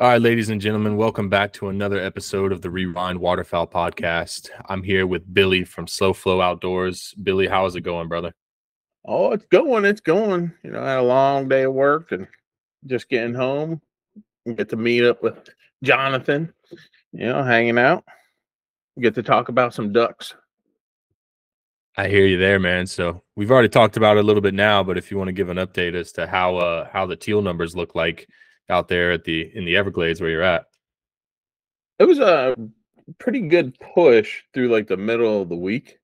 All right, ladies and gentlemen, welcome back to another episode of the Rewind Waterfowl Podcast. I'm here with Billy from SoFlo Outdoors. Billy, how is it going, brother? Oh, it's going, it's going. You know, I had a long day of work and just getting home. Get to meet up with Jonathan, you know, hanging out. Get to talk about some ducks. I hear you there, man. So we've already talked about it a little bit now, but if you want to give an update as to how uh how the teal numbers look like out there at the in the Everglades where you're at. It was a pretty good push through like the middle of the week.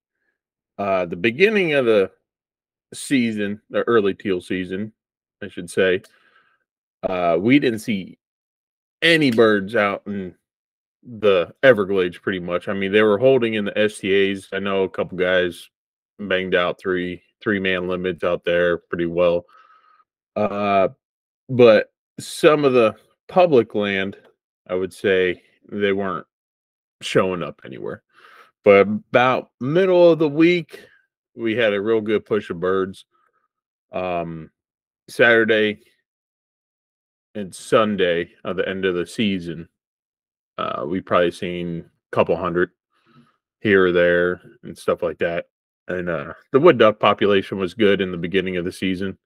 Uh the beginning of the season, the early teal season, I should say. Uh we didn't see any birds out in the Everglades pretty much. I mean, they were holding in the STAs. I know a couple guys banged out three three man limits out there pretty well. Uh but some of the public land, I would say they weren't showing up anywhere. But about middle of the week, we had a real good push of birds. Um, Saturday and Sunday at the end of the season, uh, we probably seen a couple hundred here or there and stuff like that. And uh, the wood duck population was good in the beginning of the season.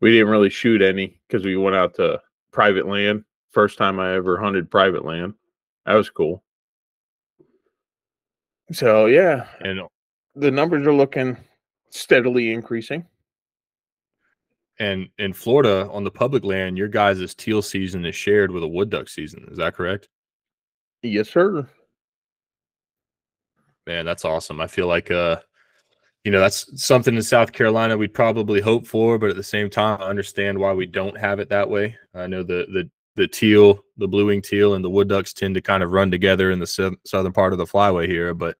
We didn't really shoot any because we went out to private land. First time I ever hunted private land. That was cool. So yeah, And the numbers are looking steadily increasing. and in Florida on the public land, your guys' teal season is shared with a wood duck season. Is that correct? Yes, sir. Man, that's awesome. I feel like uh you know, that's something in South Carolina we'd probably hope for, but at the same time, I understand why we don't have it that way. I know the the the teal, the blue wing teal, and the wood ducks tend to kind of run together in the sou- southern part of the flyway here. But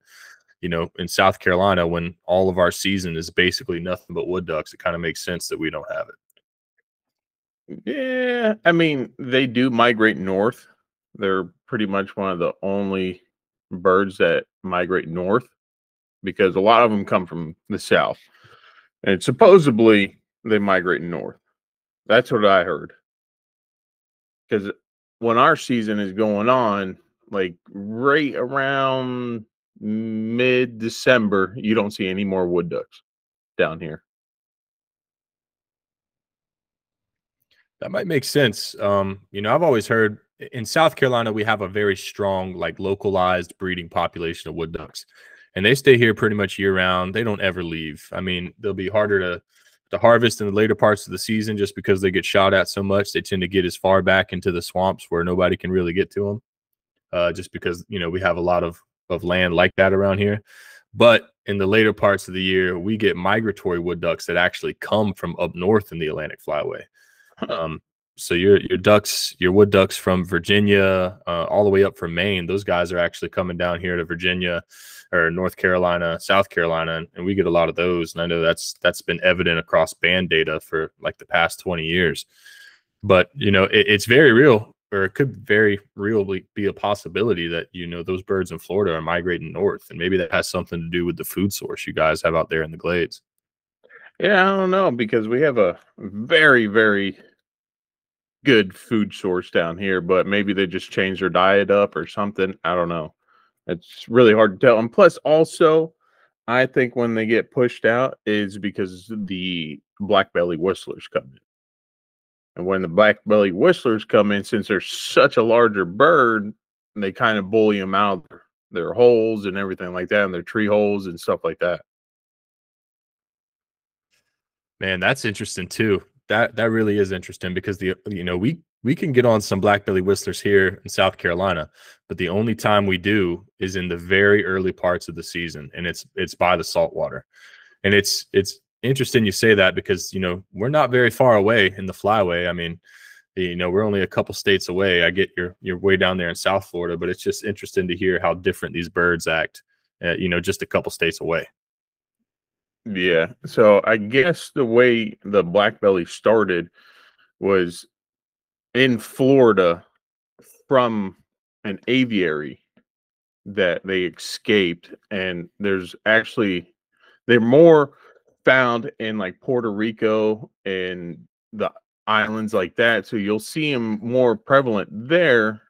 you know, in South Carolina, when all of our season is basically nothing but wood ducks, it kind of makes sense that we don't have it. Yeah, I mean, they do migrate north. They're pretty much one of the only birds that migrate north because a lot of them come from the south. And supposedly they migrate north. That's what I heard. Because when our season is going on, like right around mid December, you don't see any more wood ducks down here. That might make sense. Um, you know, I've always heard in South Carolina we have a very strong, like localized breeding population of wood ducks, and they stay here pretty much year round. They don't ever leave. I mean, they'll be harder to to harvest in the later parts of the season just because they get shot at so much. They tend to get as far back into the swamps where nobody can really get to them, uh, just because you know we have a lot of of land like that around here. But in the later parts of the year, we get migratory wood ducks that actually come from up north in the Atlantic Flyway. Um, so your your ducks, your wood ducks from Virginia, uh, all the way up from Maine, those guys are actually coming down here to Virginia or North Carolina, South Carolina, and, we get a lot of those. And I know that's that's been evident across band data for like the past twenty years. But you know, it, it's very real, or it could very really be a possibility that you know those birds in Florida are migrating north, and maybe that has something to do with the food source you guys have out there in the glades. Yeah, I don't know because we have a very, very good food source down here, but maybe they just changed their diet up or something. I don't know. It's really hard to tell. And plus, also, I think when they get pushed out is because the black belly whistlers come in. And when the black belly whistlers come in, since they're such a larger bird, they kind of bully them out of their, their holes and everything like that, and their tree holes and stuff like that. Man, that's interesting too. That that really is interesting because the you know we we can get on some black belly whistlers here in South Carolina, but the only time we do is in the very early parts of the season, and it's it's by the saltwater, and it's it's interesting you say that because you know we're not very far away in the flyway. I mean, you know we're only a couple states away. I get you're you're way down there in South Florida, but it's just interesting to hear how different these birds act. Uh, you know, just a couple states away. Yeah. So I guess the way the black belly started was in Florida from an aviary that they escaped and there's actually they're more found in like Puerto Rico and the islands like that. So you'll see them more prevalent there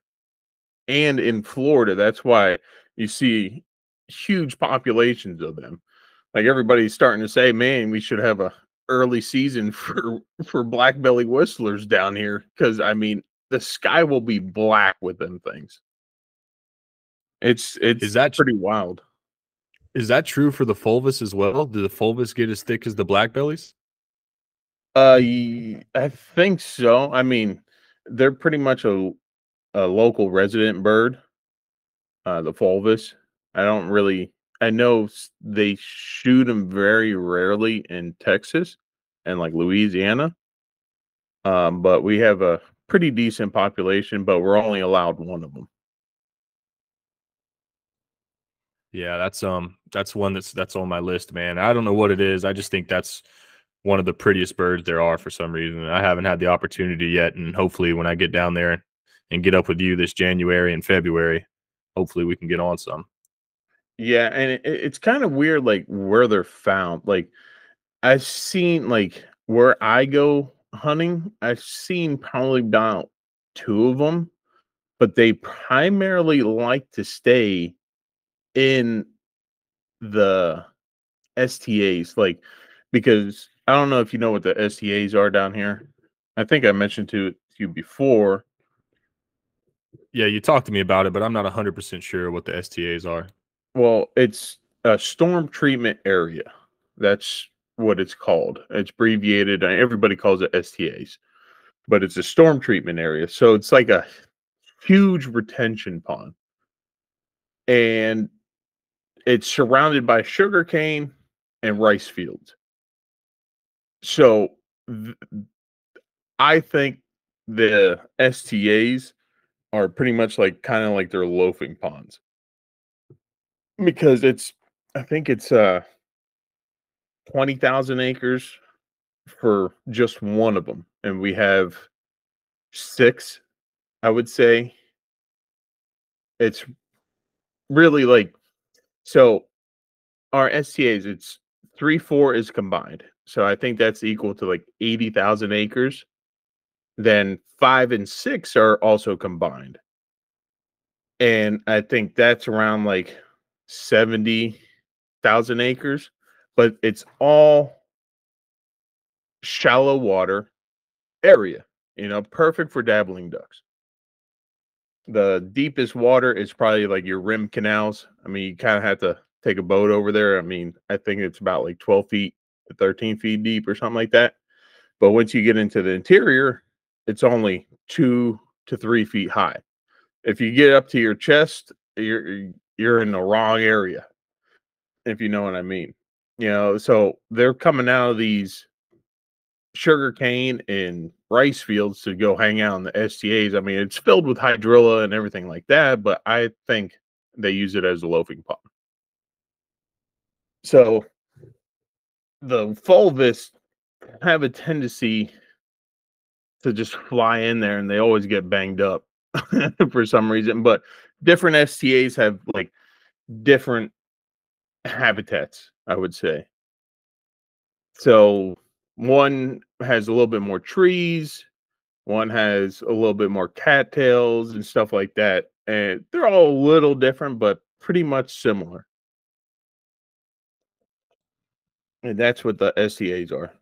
and in Florida. That's why you see huge populations of them. Like everybody's starting to say, man, we should have a early season for for black belly whistlers down here because I mean the sky will be black with them things. It's it's Is that tr- pretty wild. Is that true for the fulvous as well? Do the fulvous get as thick as the black bellies? Uh, I think so. I mean, they're pretty much a a local resident bird. Uh, the fulvous. I don't really. I know they shoot them very rarely in Texas and like Louisiana. Um, but we have a pretty decent population, but we're only allowed one of them. Yeah, that's um that's one that's that's on my list, man. I don't know what it is. I just think that's one of the prettiest birds there are for some reason. I haven't had the opportunity yet, and hopefully when I get down there and get up with you this January and February, hopefully we can get on some. Yeah, and it, it- it's kind of weird, like where they're found. Like I've seen, like where I go hunting, I've seen probably about two of them, but they primarily like to stay in the STAs, like because I don't know if you know what the STAs are down here. I think I mentioned to you before. Yeah, you talked to me about it, but I'm not 100% sure what the STAs are. Well, it's a storm treatment area. That's what it's called. It's abbreviated. uh, Everybody calls it STAs, but it's a storm treatment area. So it's like a huge retention pond. And it's surrounded by sugarcane and rice fields. So th- I think the STAs are pretty much like kind of like their loafing ponds because it's I think it's uh 20,000 acres for just one of them and we have six I would say. It's really like so our STAs it's 3 4 is combined so I think that's equal to like 80,000 acres. Then 5 and 6 are also combined. And I think that's around like 70,000 acres, but it's all shallow water area, you know, perfect for dabbling ducks. The deepest water is probably like your rim canals. I mean, you kind of have to take a boat over there. I mean, I think it's about like 12 feet to 13 feet deep or something like that. But once you get into the interior, it's only two to three feet high. If you get up to your chest, you're you're in the wrong area. If you know what I mean. You know, so they're coming out of these sugar cane and rice fields to go hang out in the STAs. I mean, it's filled with hydrilla and everything like that, but I think they use it as a loafing pond. So the fulvous have a tendency to just fly in there and they always get banged up for some reason. But different STAs have like different habitats, I would say. So one has a little bit more trees, one has a little bit more cattails and stuff like that. And they're all a little different, but pretty much similar. And that's what the STAs are.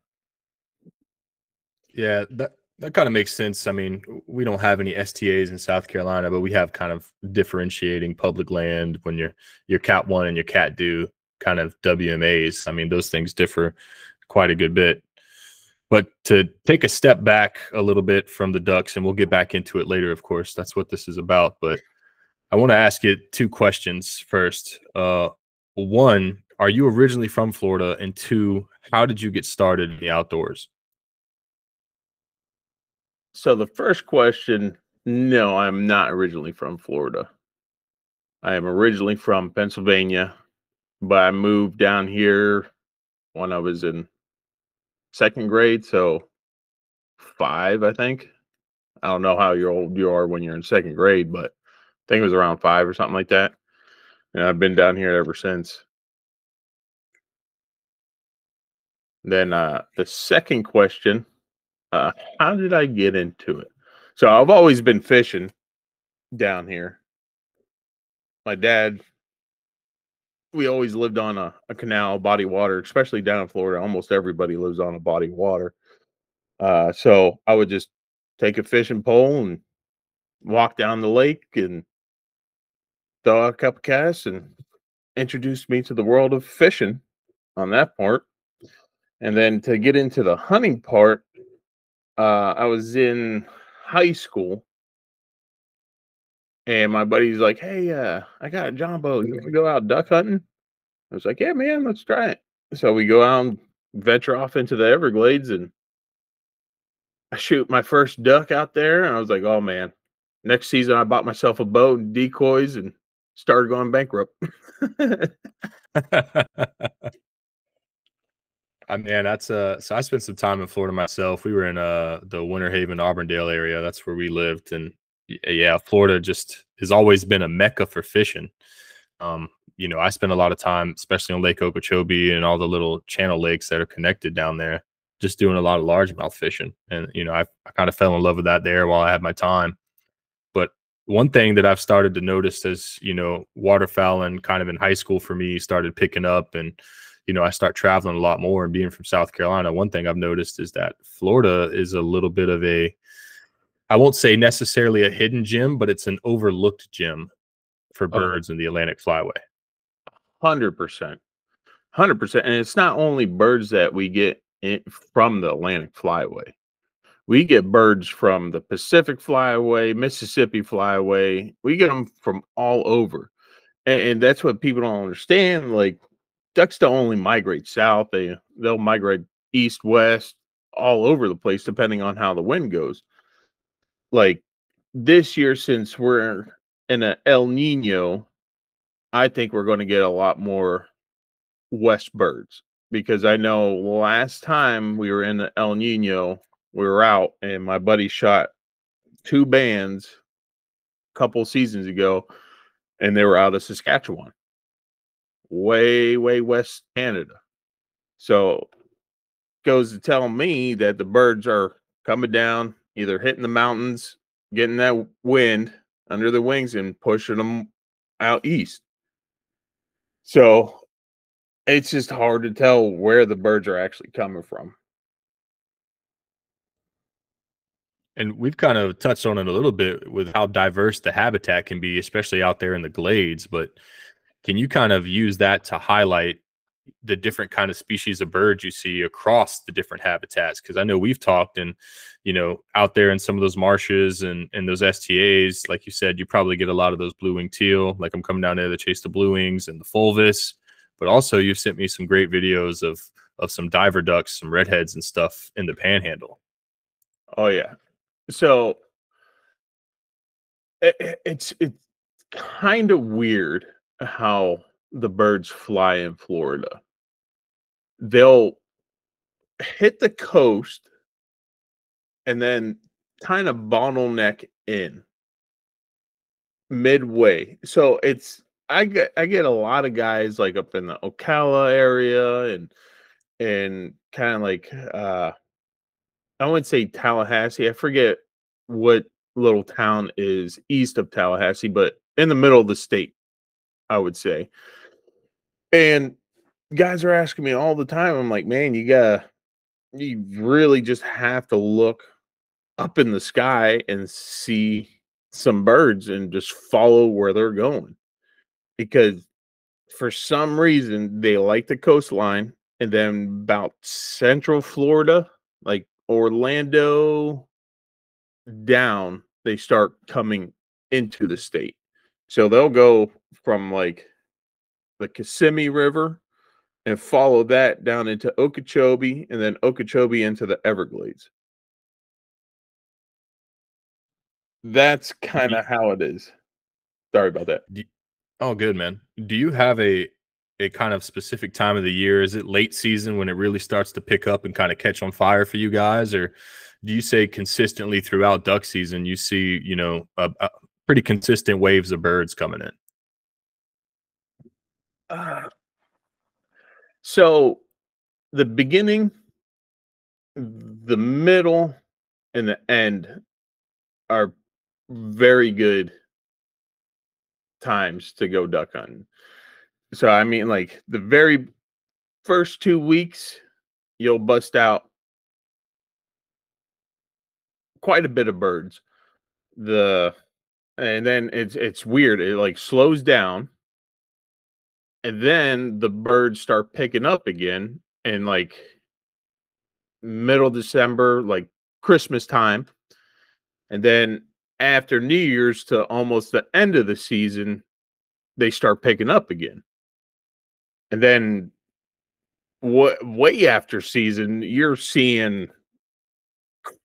Yeah, that that kind of makes sense. I mean, we don't have any STAs in South Carolina, but we have kind of differentiating public land when you're your cat one and your cat do kind of WMAs. I mean, those things differ quite a good bit. But to take a step back a little bit from the ducks, and we'll get back into it later, of course. That's what this is about. But I want to ask you two questions first. Uh, one, are you originally from Florida? And two, how did you get started in the outdoors? So the first question, no, I'm not originally from Florida. I am originally from Pennsylvania, but I moved down here when I was in second grade, so five, I think. I don't know how old you are when you're in second grade, but I think it was around five or something like that. And I've been down here ever since. Then uh the second question, Uh, how did I get into it? So I've always been fishing down here. My dad, we always lived on a, a canal, body water, especially down in Florida. Almost everybody lives on a body water. Uh, so I would just take a fishing pole and walk down the lake and throw a couple casts and introduced me to the world of fishing on that part. And then to get into the hunting part, uh, I was in high school and my buddy's like, Hey, uh, I got a John boat. You want to go out duck hunting? I was like, Yeah, man, let's try it. So we go out and venture off into the Everglades and I shoot my first duck out there. And I was like, Oh man, next season I bought myself a boat and decoys and started going bankrupt. I mean, that's uh. So I spent some time in Florida myself. We were in uh the Winter Haven, Auburndale area. That's where we lived, and yeah, Florida just has always been a mecca for fishing. Um, you know, I spent a lot of time, especially on Lake Okeechobee and all the little channel lakes that are connected down there, just doing a lot of largemouth fishing. And you know, I, I kind of fell in love with that there while I had my time. But one thing that I've started to notice as you know, waterfowling kind of in high school for me started picking up and you know, I start traveling a lot more and being from South Carolina, one thing I've noticed is that Florida is a little bit of a, I won't say necessarily a hidden gem, but it's an overlooked gem for oh. birds oh. in the Atlantic Flyway. 100%. 100%. And it's not only birds that we get in, from the Atlantic Flyway. We get birds from the Pacific Flyway, Mississippi Flyway. We get them from all over. And, and that's what people don't understand. Like ducks don't only migrate south; they they'll migrate east, west, all over the place, depending on how the wind goes. Like this year, since we're in an El Nino, I think we're going to get a lot more west birds because I know last time we were in the El Nino, we were out and my buddy shot two bands a couple seasons ago and they were out of Saskatchewan way, way west Canada. So goes to tell me that the birds are coming down, either hitting the mountains, getting that wind under the wings and pushing them out east. So it's just hard to tell where the birds are actually coming from. And we've kind of touched on it a little bit with how diverse the habitat can be, especially out there in the glades. But can you kind of use that to highlight the different kind of species of birds you see across the different habitats? Because I know we've talked and you know out there in some of those marshes and and those STAs, like you said, you probably get a lot of those blue wing teal. Like I'm coming down there to chase the blue wings and the fulvous, but also you've sent me some great videos of of some diver ducks, some redheads and stuff in the panhandle. Oh yeah, so it, it's it's kind of weird how the birds fly in Florida. They'll hit the coast and then kind of bottleneck in midway. So it's I get I get a lot of guys like up in the Ocala area and and kind of like uh I wouldn't say Tallahassee. I forget what little town is east of Tallahassee, but in the middle of the state. I would say. And guys are asking me all the time. I'm like, man, you gotta, you really just have to look up in the sky and see some birds and just follow where they're going. Because for some reason, they like the coastline. And then about central Florida, like Orlando down, they start coming into the state. So they'll go from like the Kissimmee River and follow that down into Okeechobee and then Okeechobee into the Everglades. That's kind of how it is. Sorry about that. Oh, good man. Do you have a a kind of specific time of the year? Is it late season when it really starts to pick up and kind of catch on fire for you guys, or do you say consistently throughout duck season you see you know a, a pretty consistent waves of birds coming in? Uh, so the beginning, the middle, and the end are very good times to go duck hunting. So I mean, like the very first two weeks, you'll bust out quite a bit of birds. The and then it's it's weird. It like slows down, and then the birds start picking up again, and like middle December, like Christmas time, and then after New Year's to almost the end of the season, they start picking up again. And then what way after season, you're seeing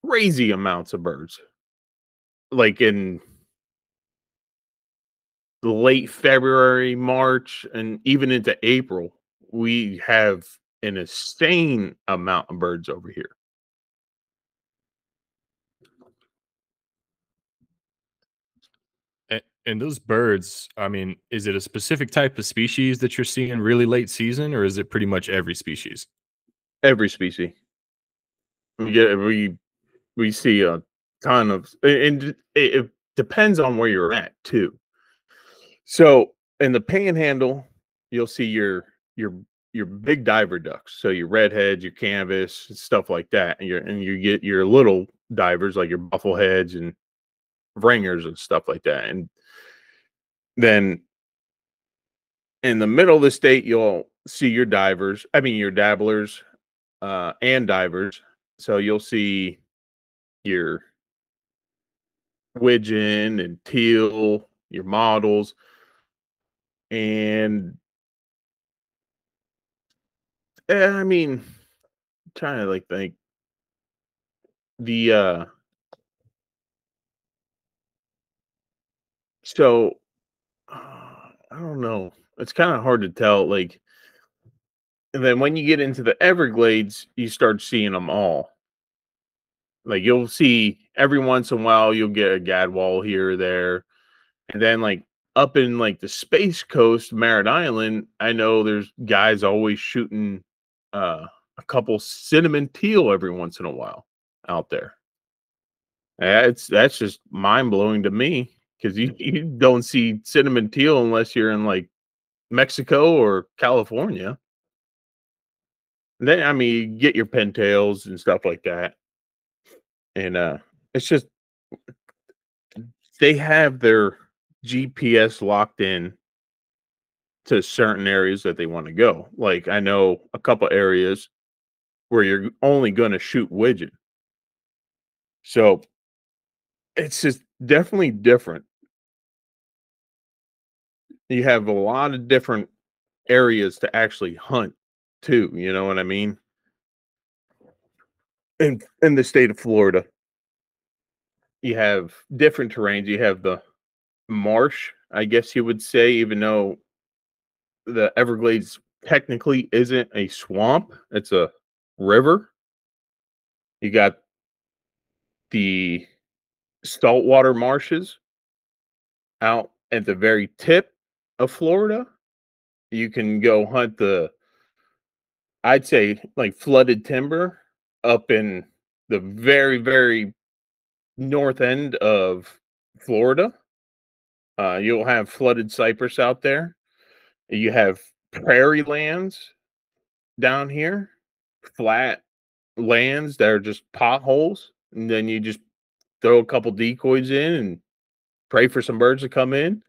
crazy amounts of birds. Like in late February, March, and even into April, we have an insane amount of birds over here. And those birds, I mean, is it a specific type of species that you're seeing really late season, or is it pretty much every species? Every species. We get we we see a ton of, and it, it depends on where you're at too. So in the Panhandle, you'll see your your your big diver ducks. So your redheads, your canvas, stuff like that, and you and you get your little divers like your buffleheads and ringers and stuff like that. And then in the middle of the state, you'll see your divers. I mean, your dabblers uh, and divers. So you'll see your widgeon and teal, your Mottles, and eh, I mean, I'm trying to like think the uh so I don't know. It's kind of hard to tell. Like, and then when you get into the Everglades, you start seeing them all. Like you'll see every once in a while, you'll get a gadwall here or there, and then like up in like the Space Coast, Merritt Island, I know there's guys always shooting uh, a couple cinnamon teal every once in a while out there. That's that's just mind blowing to me because you, you don't see cinnamon teal unless you're in like Mexico or California. And then I mean, you get your pintails and stuff like that, and uh, it's just they have their GPS locked in to certain areas that they want to go. Like I know a couple areas where you're only going to shoot widgeon. So it's just definitely different you have a lot of different areas to actually hunt too. You know what I mean? In in the state of Florida, you have different terrains. You have the marsh, I guess you would say, even though the Everglades technically isn't a swamp, it's a river. You got the saltwater marshes out at the very tip of Florida, you can go hunt the I'd say like flooded timber up in the very, very north end of Florida. Uh, you'll have flooded cypress out there. You have prairie lands down here, flat lands that are just potholes. And then you just throw a couple decoys in and pray for some birds to come in.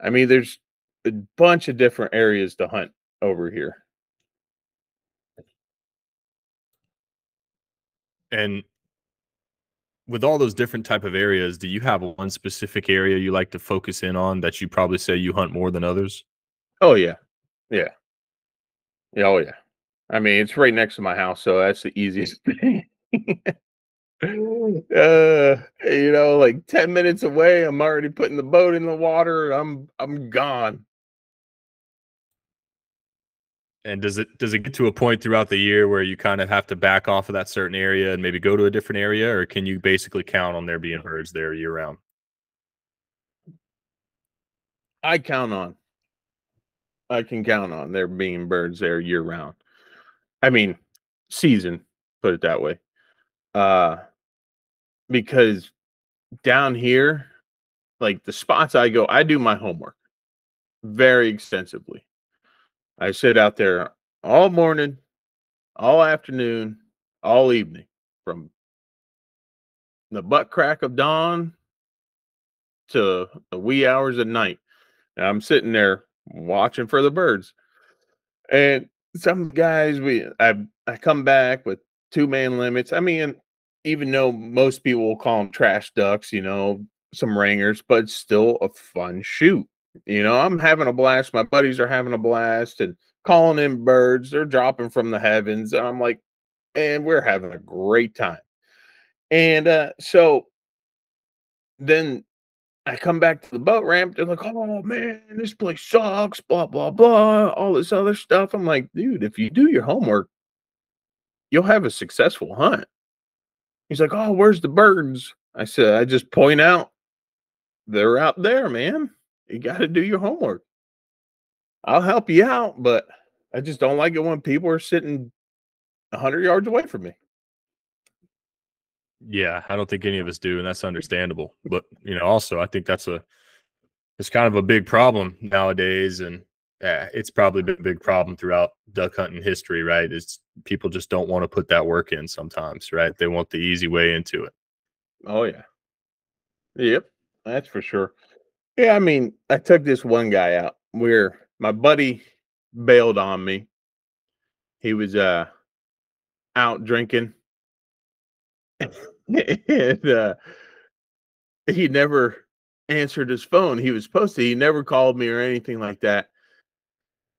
I mean, there's a bunch of different areas to hunt over here. And with all those different type of areas, do you have one specific area you like to focus in on that you probably say you hunt more than others? Oh yeah. Yeah. Yeah, oh yeah. I mean, it's right next to my house, so that's the easiest thing. uh, you know, like 10 minutes away, I'm already putting the boat in the water. I'm I'm gone. And does it does it get to a point throughout the year where you kind of have to back off of that certain area and maybe go to a different area, or can you basically count on there being birds there year round? I count on. I can count on there being birds there year round. I mean, season, put it that way. Uh because down here, like the spots I go, I do my homework very extensively. I sit out there all morning, all afternoon, all evening from the butt crack of dawn to the wee hours of night. And I'm sitting there watching for the birds. And some guys we I I come back with two man limits. I mean, even though most people will call them trash ducks, you know, some ringers, but still a fun shoot. You know, I'm having a blast. My buddies are having a blast and calling in birds. They're dropping from the heavens. And I'm like, and we're having a great time. And uh, so then I come back to the boat ramp. They're like, oh man, this place sucks, blah, blah, blah, all this other stuff. I'm like, dude, if you do your homework, you'll have a successful hunt. He's like, oh, where's the birds? I said, I just point out they're out there, man. You got to do your homework. I'll help you out, but I just don't like it when people are sitting 100 yards away from me. Yeah, I don't think any of us do, and that's understandable. But you know, also I think that's a it's kind of a big problem nowadays, and yeah, it's probably been a big problem throughout duck hunting history, right? It's people just don't want to put that work in sometimes, right? They want the easy way into it. Oh yeah. Yep, that's for sure. Yeah, I mean, I took this one guy out where my buddy bailed on me. He was uh out drinking and uh, he never answered his phone. He was supposed to. He never called me or anything like that.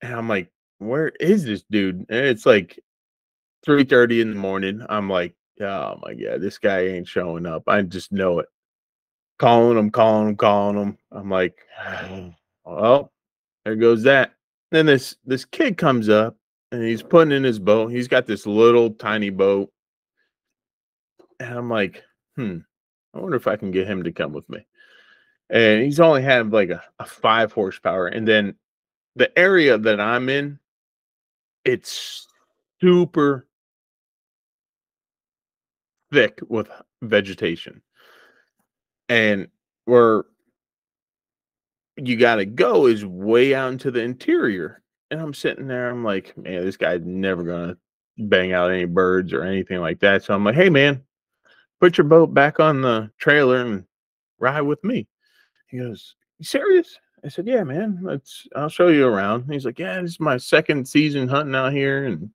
And I'm like, where is this dude? And it's like 3:30 in the morning. I'm like, oh my god, this guy ain't showing up. I just know it. Calling him, calling him, calling him. I'm like, well, there goes that. Then this this kid comes up and he's putting in his boat. He's got this little tiny boat and I'm like, hmm, I wonder if I can get him to come with me. And he's only had like a, a five horsepower. And then the area that I'm in, it's super thick with vegetation. And where you got to go is way out into the interior. And I'm sitting there, I'm like, man, this guy's never going to bang out any birds or anything like that. So I'm like, hey, man, put your boat back on the trailer and ride with me. He goes, You serious? I said, Yeah, man. Let's I'll show you around. He's like, Yeah, this is my second season hunting out here and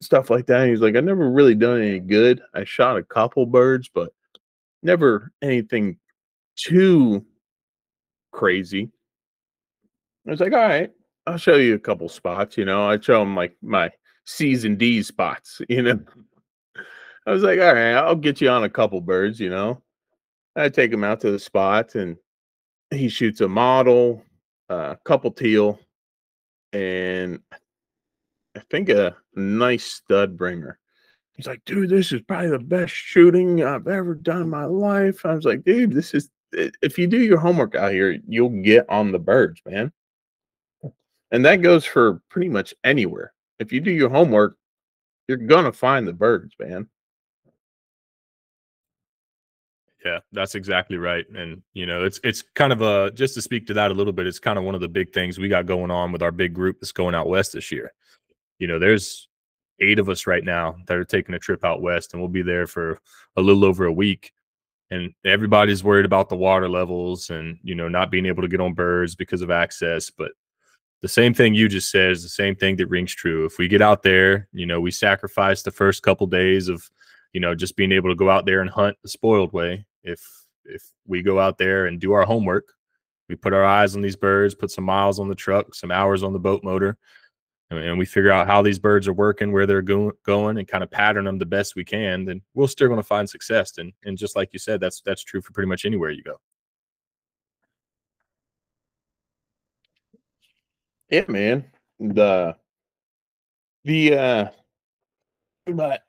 stuff like that. He's like, I never really done any good. I shot a couple birds, but never anything too crazy. I was like, all right, I'll show you a couple spots. You know, I show him like my C's and D's spots, you know. I was like, all right, I'll get you on a couple birds, you know. I take him out to the spot and he shoots a model, a couple teal, and I think a nice stud ringer. He's like, dude, this is probably the best shooting I've ever done in my life. I was like, dude, this is if you do your homework out here, you'll get on the birds, man. And that goes for pretty much anywhere. If you do your homework, you're gonna find the birds, man. Yeah, that's exactly right. And you know, it's it's kind of a just to speak to that a little bit, it's kind of one of the big things we got going on with our big group that's going out west this year. You know, there's eight of us right now that are taking a trip out west and we'll be there for a little over a week. And everybody's worried about the water levels and you know not being able to get on birds because of access. But the same thing you just said is the same thing that rings true. If we get out there, you know, we sacrifice the first couple days of you know just being able to go out there and hunt the spoiled way if if we go out there and do our homework, we put our eyes on these birds, put some miles on the truck, some hours on the boat motor, and, we figure out how these birds are working, where they're go- going, and kind of pattern them the best we can, then we're still going to find success. And and just like you said, that's that's true for pretty much anywhere you go. Yeah, man. The the uh but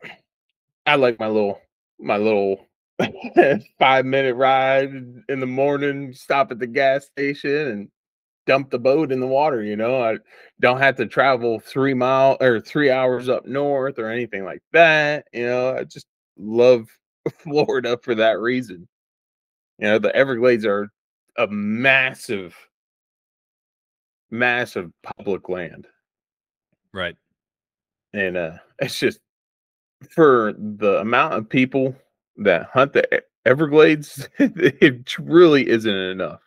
I like my little my little five minute ride in the morning, stop at the gas station and dump the boat in the water. You know, I don't have to travel three mile or three hours up north or anything like that. You know, I just love Florida for that reason. You know, the Everglades are a massive, massive public land. Right. And uh it's just for the amount of people that hunt the Everglades, it really isn't enough.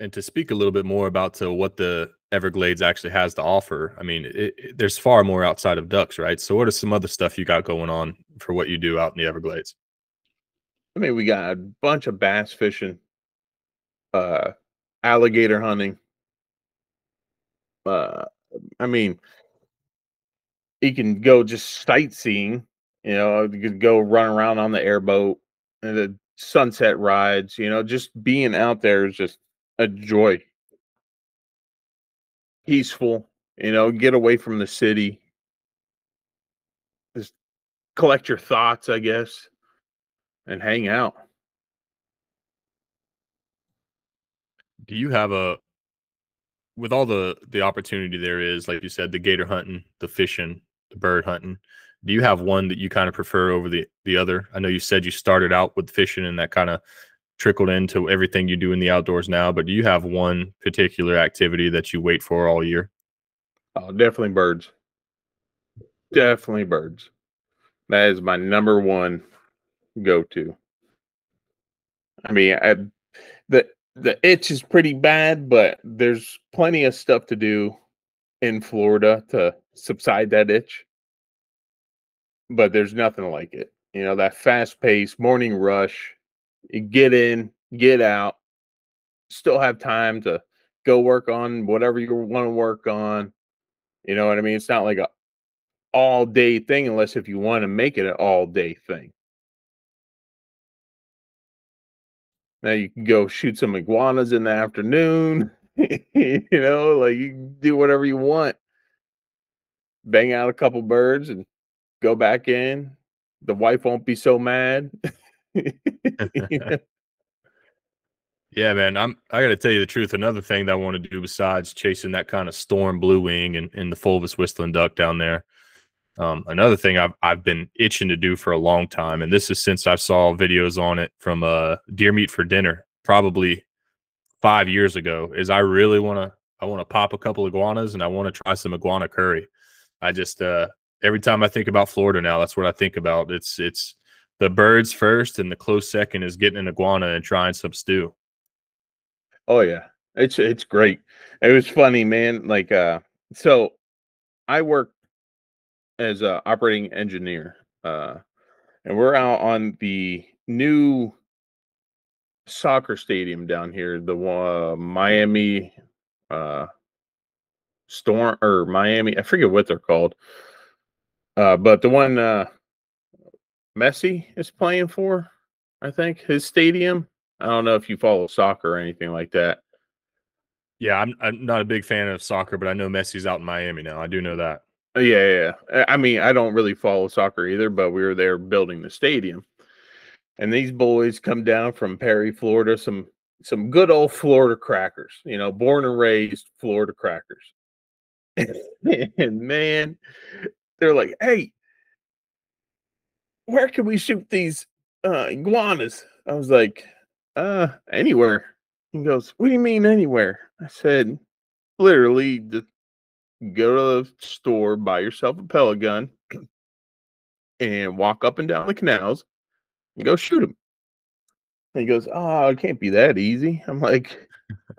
And to speak a little bit more about to what the Everglades actually has to offer, I mean, it, it, there's far more outside of ducks, right? So, what are some other stuff you got going on for what you do out in the Everglades? I mean, we got a bunch of bass fishing, uh, alligator hunting. Uh, I mean, you can go just sightseeing. You know, you could go run around on the airboat and the sunset rides. You know, just being out there is just a joy. Peaceful. You know, get away from the city. Just collect your thoughts, I guess, and hang out. Do you have a with all the the opportunity there is, like you said, the gator hunting, the fishing, the bird hunting? Do you have one that you kind of prefer over the the other? I know you said you started out with fishing and that kind of trickled into everything you do in the outdoors now, but do you have one particular activity that you wait for all year? Oh, definitely birds. Definitely birds. That is my number one go to. I mean, I, the the itch is pretty bad, but there's plenty of stuff to do in Florida to subside that itch. But there's nothing like it. You know, that fast pace morning rush, get in, get out, still have time to go work on whatever you want to work on. You know what I mean? It's not like a all day thing unless if you want to make it an all day thing. Now you can go shoot some iguanas in the afternoon. you know, like you do whatever you want. Bang out a couple birds and go back in. The wife won't be so mad. Yeah, man. I'm I gotta tell you the truth. Another thing that I want to do besides chasing that kind of storm blue wing and, and the fulvous whistling duck down there. Um, another thing I've I've been itching to do for a long time, and this is since I saw videos on it from uh deer meat for dinner, probably five years ago, is I really wanna I wanna pop a couple iguanas and I want to try some iguana curry. I just uh every time I think about Florida now, that's what I think about. It's it's the birds first, and the close second is getting an iguana and trying some stew. Oh yeah. It's it's great. It was funny, man. Like uh so I work as a operating engineer. Uh and we're out on the new soccer stadium down here, the uh, Miami uh Storm or Miami, I forget what they're called. Uh but the one uh Messi is playing for, I think, his stadium. I don't know if you follow soccer or anything like that. Yeah, I'm, I'm not a big fan of soccer, but I know Messi's out in Miami now. I do know that. Oh, yeah, yeah, yeah. I mean, I don't really follow soccer either, but we were there building the stadium. And these boys come down from Perry, Florida, some some good old Florida crackers, you know, born and raised Florida crackers. and man, they're like, "Hey, where can we shoot these uh iguanas?" I was like, "Uh, anywhere." He goes, "What do you mean anywhere?" I said, "Literally, just go to the store, buy yourself a pellet gun, and walk up and down the canals and go shoot them." And he goes, "Oh, it can't be that easy." I'm like,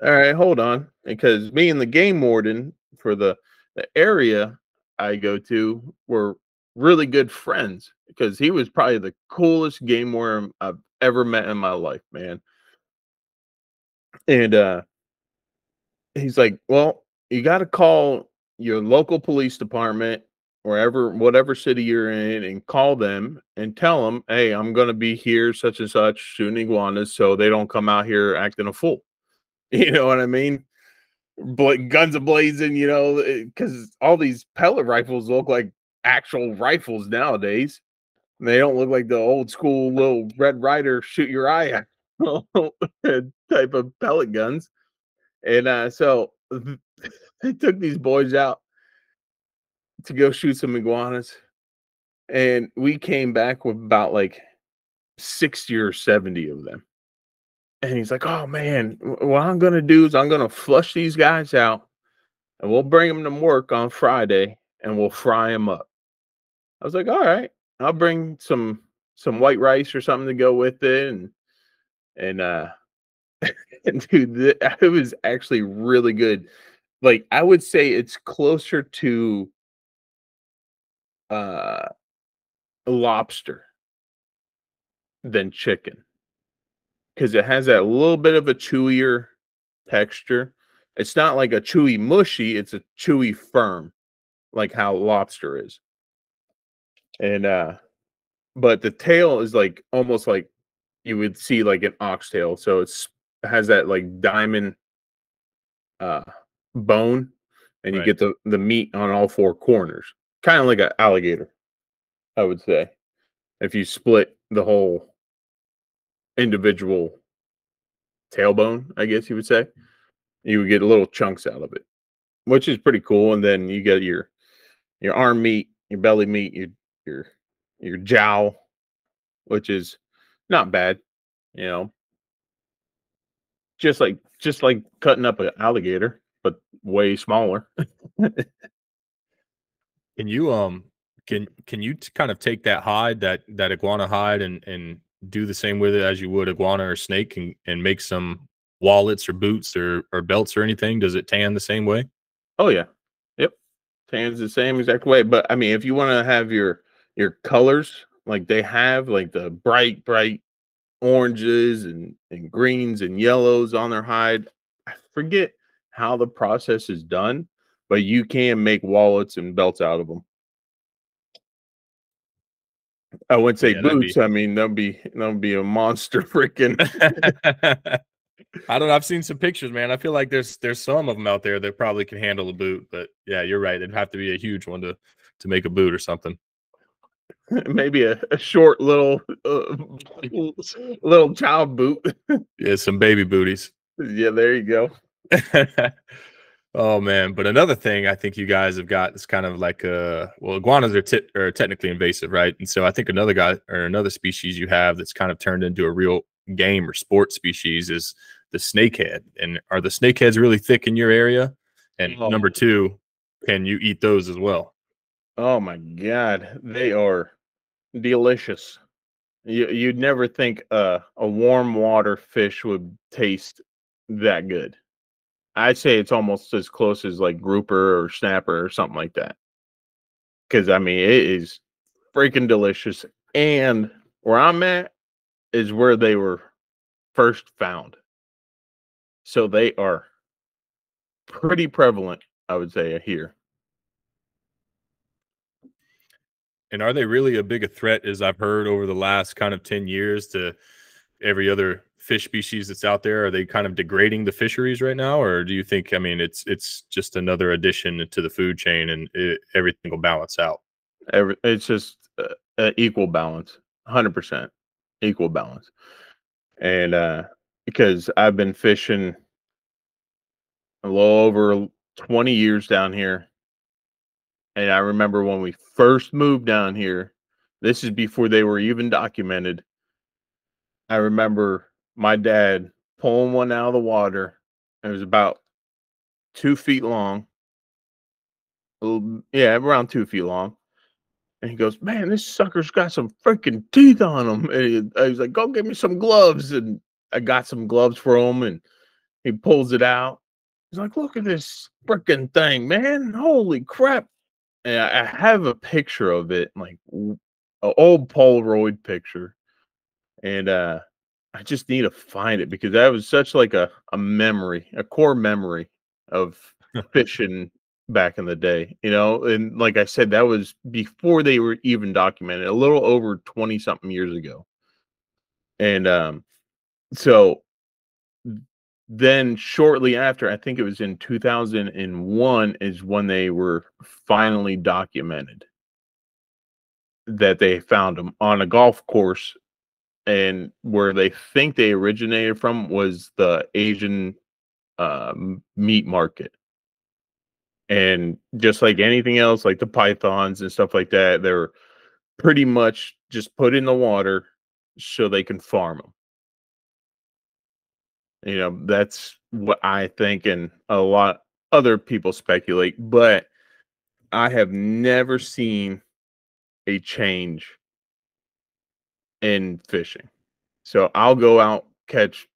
"All right, hold on," because me and the game warden for the the area I go to were really good friends because he was probably the coolest game worm I've ever met in my life, man. And uh he's like, "Well, you got to call your local police department wherever whatever city you're in and call them and tell them, "Hey, I'm going to be here such and such shooting iguanas so they don't come out here acting a fool." You know what I mean? Bla- guns a blazing, you know, cuz all these pellet rifles look like actual rifles nowadays. They don't look like the old school little Red Ryder shoot your eye out type of pellet guns. And uh, so they took these boys out to go shoot some iguanas. and we came back with about like 60 or 70 of them. And he's like, "Oh man, what I'm gonna do is I'm gonna flush these guys out, and we'll bring them to work on Friday, and we'll fry them up." I was like, "All right, I'll bring some some white rice or something to go with it," and and uh, dude, the, it was actually really good. Like I would say, it's closer to uh lobster than chicken because it has that little bit of a chewier texture. It's not like a chewy mushy, it's a chewy firm, like how lobster is. And uh but the tail is like almost like you would see like an oxtail. So it's has that like diamond uh bone and you Right. get the the meat on all four corners. Kind of like an alligator, I would say. If you split the whole individual tailbone, I guess you would say, you would get little chunks out of it, which is pretty cool. And then you get your your arm meat, your belly meat, your your your jowl, which is not bad, you know. Just like just like cutting up an alligator, but way smaller. Can you um can can you t- kind of take that hide that that iguana hide and and do the same with it as you would iguana or snake and and make some wallets or boots or or belts or anything? Does it tan the same way? Oh yeah. Yep. Tans the same exact way. But I mean, if you want to have your your colors like they have, like the bright, bright oranges and, and greens and yellows on their hide, I forget how the process is done, but you can make wallets and belts out of them. I wouldn't say Yeah, that'd be- boots. I mean, that'd be that'd be a monster freaking I don't know. I've seen some pictures, man. I feel like there's there's some of them out there that probably can handle a boot, but yeah, you're right. It'd have to be a huge one to to make a boot or something. maybe a, a short little uh, little child boot. Yeah, some baby booties. yeah, there you go. oh man, but another thing I think you guys have got is kind of like uh well iguanas are, ti- are technically invasive, right? And so I think another guy or another species you have that's kind of turned into a real game or sport species is the snakehead. And are the snakeheads really thick in your area? And Oh. number two, can you eat those as well? Oh my god, they are delicious. You you'd never think uh, a warm water fish would taste that good. I'd say it's almost as close as like grouper or snapper or something like that. Because I mean, it is freaking delicious. And where I'm at is where they were first found. So they are pretty prevalent, I would say, here. And are they really a big a threat as I've heard over the last kind of 10 years to every other fish species that's out there? Are they kind of degrading the fisheries right now? Or do you think, I mean, it's it's just another addition to the food chain and it, everything will balance out? Every, it's just uh, equal balance, hundred percent equal balance. And uh, because I've been fishing a little over twenty years down here, and I remember when we first moved down here. This is before they were even documented. I remember my dad pulling one out of the water. It was about two feet long. Little- Yeah, around two feet long. And he goes, "Man, this sucker's got some freaking teeth on him." And he, was like, "Go get me some gloves." And I got some gloves for him, and he pulls it out. He's like, "Look at this freaking thing, man! Holy crap!" And I, have a picture of it, like w- a old Polaroid picture, and uh, I just need to find it because that was such like a a memory, a core memory of fishing back in the day, you know. And like I said, that was before they were even documented, a little over 20 something years ago. And um, so then shortly after, I think it was in 2001, is when they were finally documented that they found them on a golf course. And where they think they originated from was the Asian uh, meat market and just like anything else like the pythons and stuff like that they're pretty much just put in the water so they can farm them. You know, that's what I think, and a lot other people speculate, but I have never seen a change in fishing. So I'll go out, catch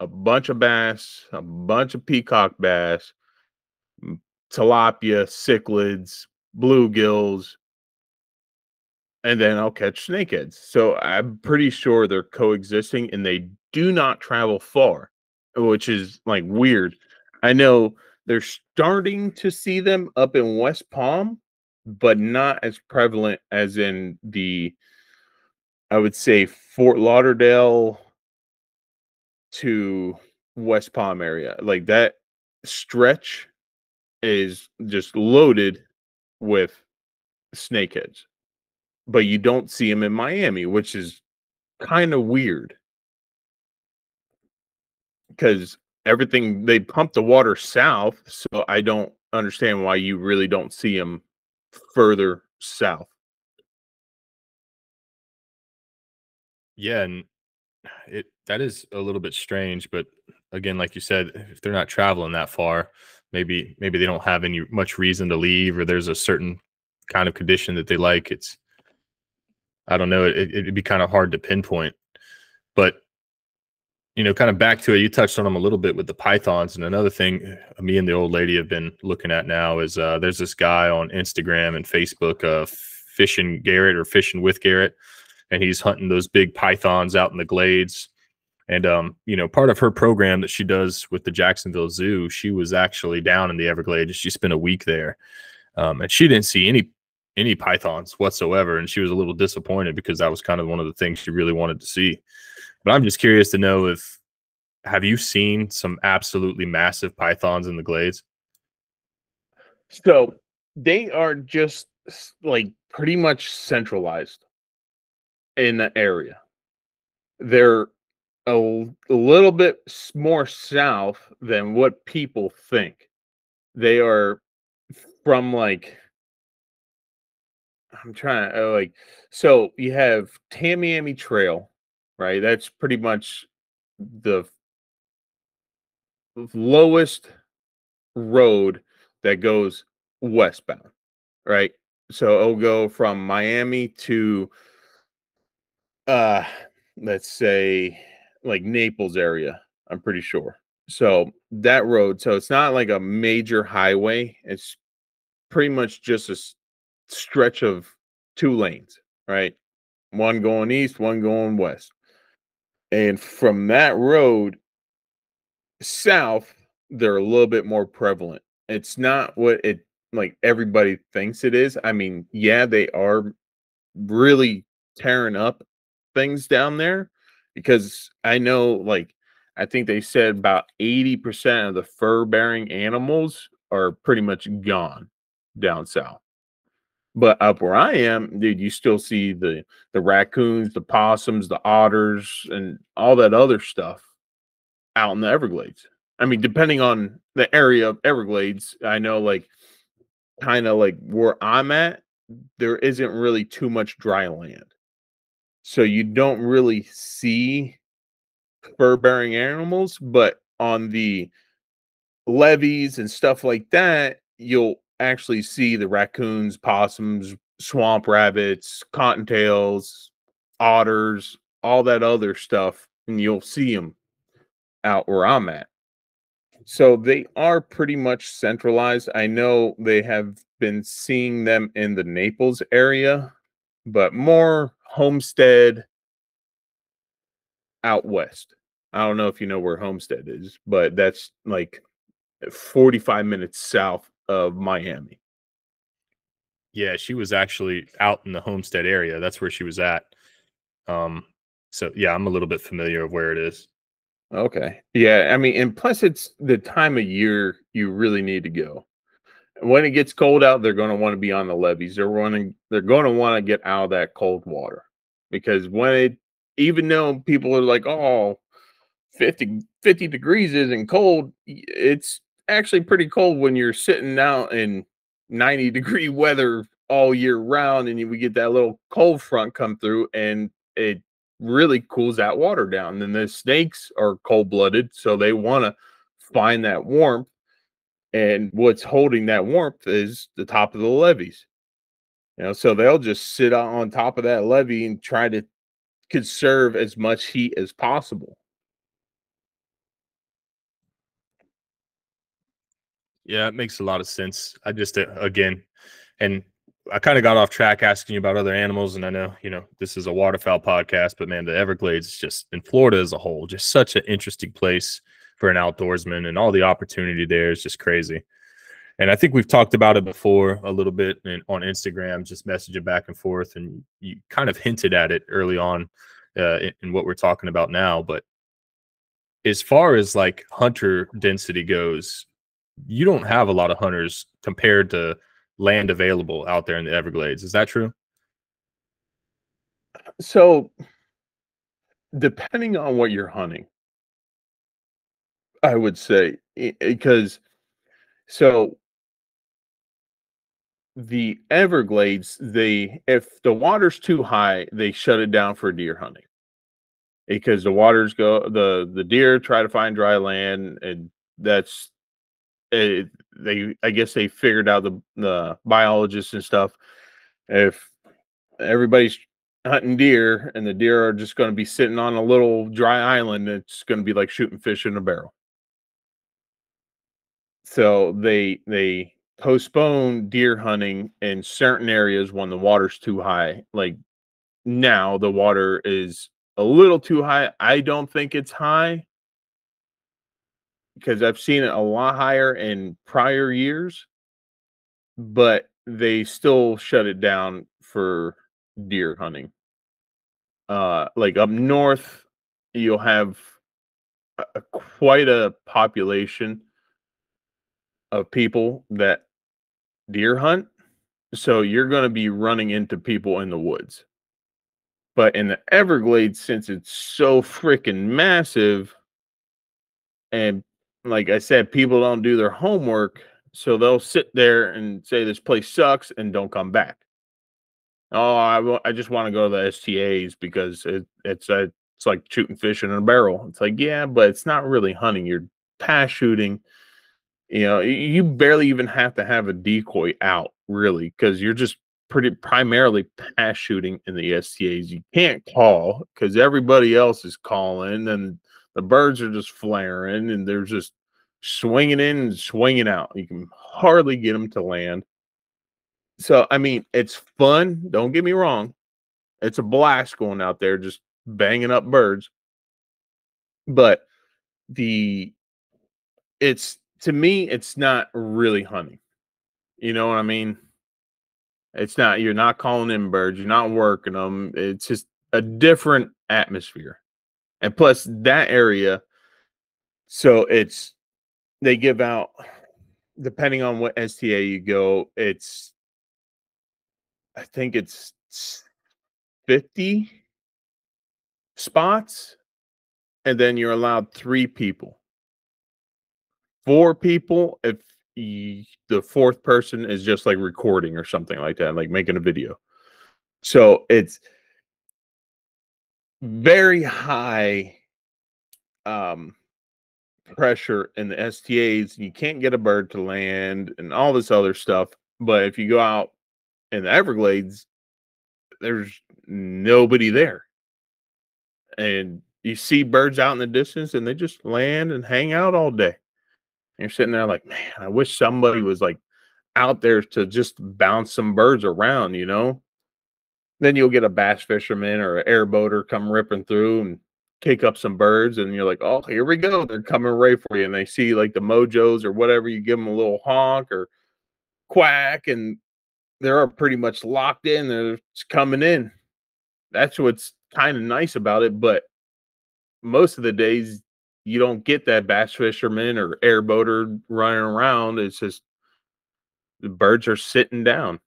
a bunch of bass, a bunch of peacock bass, tilapia, cichlids, bluegills, and then I'll catch snakeheads. So I'm pretty sure they're coexisting and they do not travel far, which is like weird. I know they're starting to see them up in West Palm, but not as prevalent as in the, I would say, Fort Lauderdale to West Palm area. Like that stretch is just loaded with snakeheads but you don't see them in Miami, which is kind of weird because everything they pump the water south, so I don't understand why you really don't see them further south. Yeah, and it that is a little bit strange, but again, like you said, if they're not traveling that far, maybe maybe they don't have any much reason to leave, or there's a certain kind of condition that they like. It's I don't know. It, it'd be kind of hard to pinpoint, but you know, kind of back to it. You touched on them a little bit with the pythons, and another thing uh, me and the old lady have been looking at now is uh, there's this guy on Instagram and Facebook, uh, fishing Garrett or fishing with Garrett, and he's hunting those big pythons out in the glades. And um, you know, part of her program that she does with the Jacksonville Zoo, she was actually down in the Everglades. She spent a week there, um, and she didn't see any any pythons whatsoever. And she was a little disappointed because that was kind of one of the things she really wanted to see. But I'm just curious to know if have you seen some absolutely massive pythons in the glades? So they are just like pretty much centralized in the area. They're a, little bit more south than what people think. They are from like I'm trying to uh, like so you have Tamiami Trail, right? That's pretty much the lowest road that goes westbound, right? So it'll go from Miami to uh let's say like Naples area, I'm pretty sure. So that road, so it's not like a major highway. It's pretty much just a stretch of two lanes, right? One going east, one going west. And from that road south, they're a little bit more prevalent. It's not what it like everybody thinks it is. I mean, yeah, they are really tearing up things down there because I know like I think they said about 80% of the fur bearing animals are pretty much gone down south. But up where I am, dude, you still see the the raccoons, the possums, the otters, and all that other stuff out in the Everglades. I mean, depending on the area of Everglades, I know like kind of like where I'm at, there isn't really too much dry land. So you don't really see fur bearing animals, but on the levees and stuff like that, you'll actually see the raccoons, possums, swamp rabbits, cottontails, otters, all that other stuff, and you'll see them out where I'm at. So they are pretty much centralized. I know they have been seeing them in the Naples area, but more Homestead out west. I don't know if you know where Homestead is, but that's like 45 minutes south of Miami. Yeah, she was actually out in the Homestead area. That's where she was at. Um, so yeah, I'm a little bit familiar of where it is. Okay. Yeah, I mean, and plus it's the time of year you really need to go. When it gets cold out, they're going to want to be on the levees. They're running. They're going to want to get out of that cold water because when it, even though people are like, oh, 50, 50 degrees isn't cold, it's actually pretty cold when you're sitting out in 90 degree weather all year round, and we get that little cold front come through, and it really cools that water down. And the snakes are cold blooded, so they want to find that warmth. And what's holding that warmth is the top of the levees. You know, so they'll just sit on top of that levee and try to conserve as much heat as possible. Yeah, it makes a lot of sense. I just uh, again, and I kind of got off track asking you about other animals, and I know you know this is a waterfowl podcast, but man, the Everglades is just in Florida as a whole, just such an interesting place for an outdoorsman, and all the opportunity there is just crazy. And I think we've talked about it before a little bit in, on Instagram, just messaging back and forth, and you kind of hinted at it early on uh, in, in what we're talking about now. But as far as like hunter density goes, you don't have a lot of hunters compared to land available out there in the Everglades. Is that true? So, depending on what you're hunting, I would say because so the Everglades, they if the water's too high, they shut it down for deer hunting because the waters go the the deer try to find dry land and that's it, they I guess they figured out the the biologists and stuff. If everybody's hunting deer and the deer are just going to be sitting on a little dry island, it's going to be like shooting fish in a barrel. So they they postpone deer hunting in certain areas when the water's too high. Like now the water is a little too high. I don't think it's high because I've seen it a lot higher in prior years, but they still shut it down for deer hunting. Uh, like up north, you'll have a, a, quite a population of people that deer hunt. So you're going to be running into people in the woods. But in the Everglades, since it's so freaking massive and like I said, people don't do their homework, so they'll sit there and say this place sucks and don't come back. Oh, I, I just want to go to the STAs because it, it's a, it's like shooting fish in a barrel. It's like yeah, but it's not really hunting. You're pass shooting. You know, you barely even have to have a decoy out really because you're just pretty primarily pass shooting in the STAs. You can't call because everybody else is calling and the birds are just flaring and they're just swinging in and swinging out. You can hardly get them to land. So, I mean, it's fun. Don't get me wrong. It's a blast going out there just banging up birds. But the, it's, to me, it's not really hunting. You know what I mean? It's not, you're not calling in birds, you're not working them. It's just a different atmosphere. And plus that area, so it's they give out depending on what STA you go, it's I think it's 50 spots and then you're allowed 3 people. 4 people if you, the fourth person is just like recording or something like that, like making a video. So it's very high um pressure in the STAs. You can't get a bird to land and all this other stuff. But if you go out in the Everglades, there's nobody there. And you see birds out in the distance and they just land and hang out all day. And you're sitting there like, man, I wish somebody was like out there to just bounce some birds around, you know? Then you'll get a bass fisherman or an airboater come ripping through and kick up some birds, and you're like, oh, here we go. They're coming right for you. And they see like the mojos or whatever, you give them a little honk or quack, and they're pretty much locked in. They're coming in. That's what's kind of nice about it. But most of the days, you don't get that bass fisherman or airboater running around. It's just the birds are sitting down.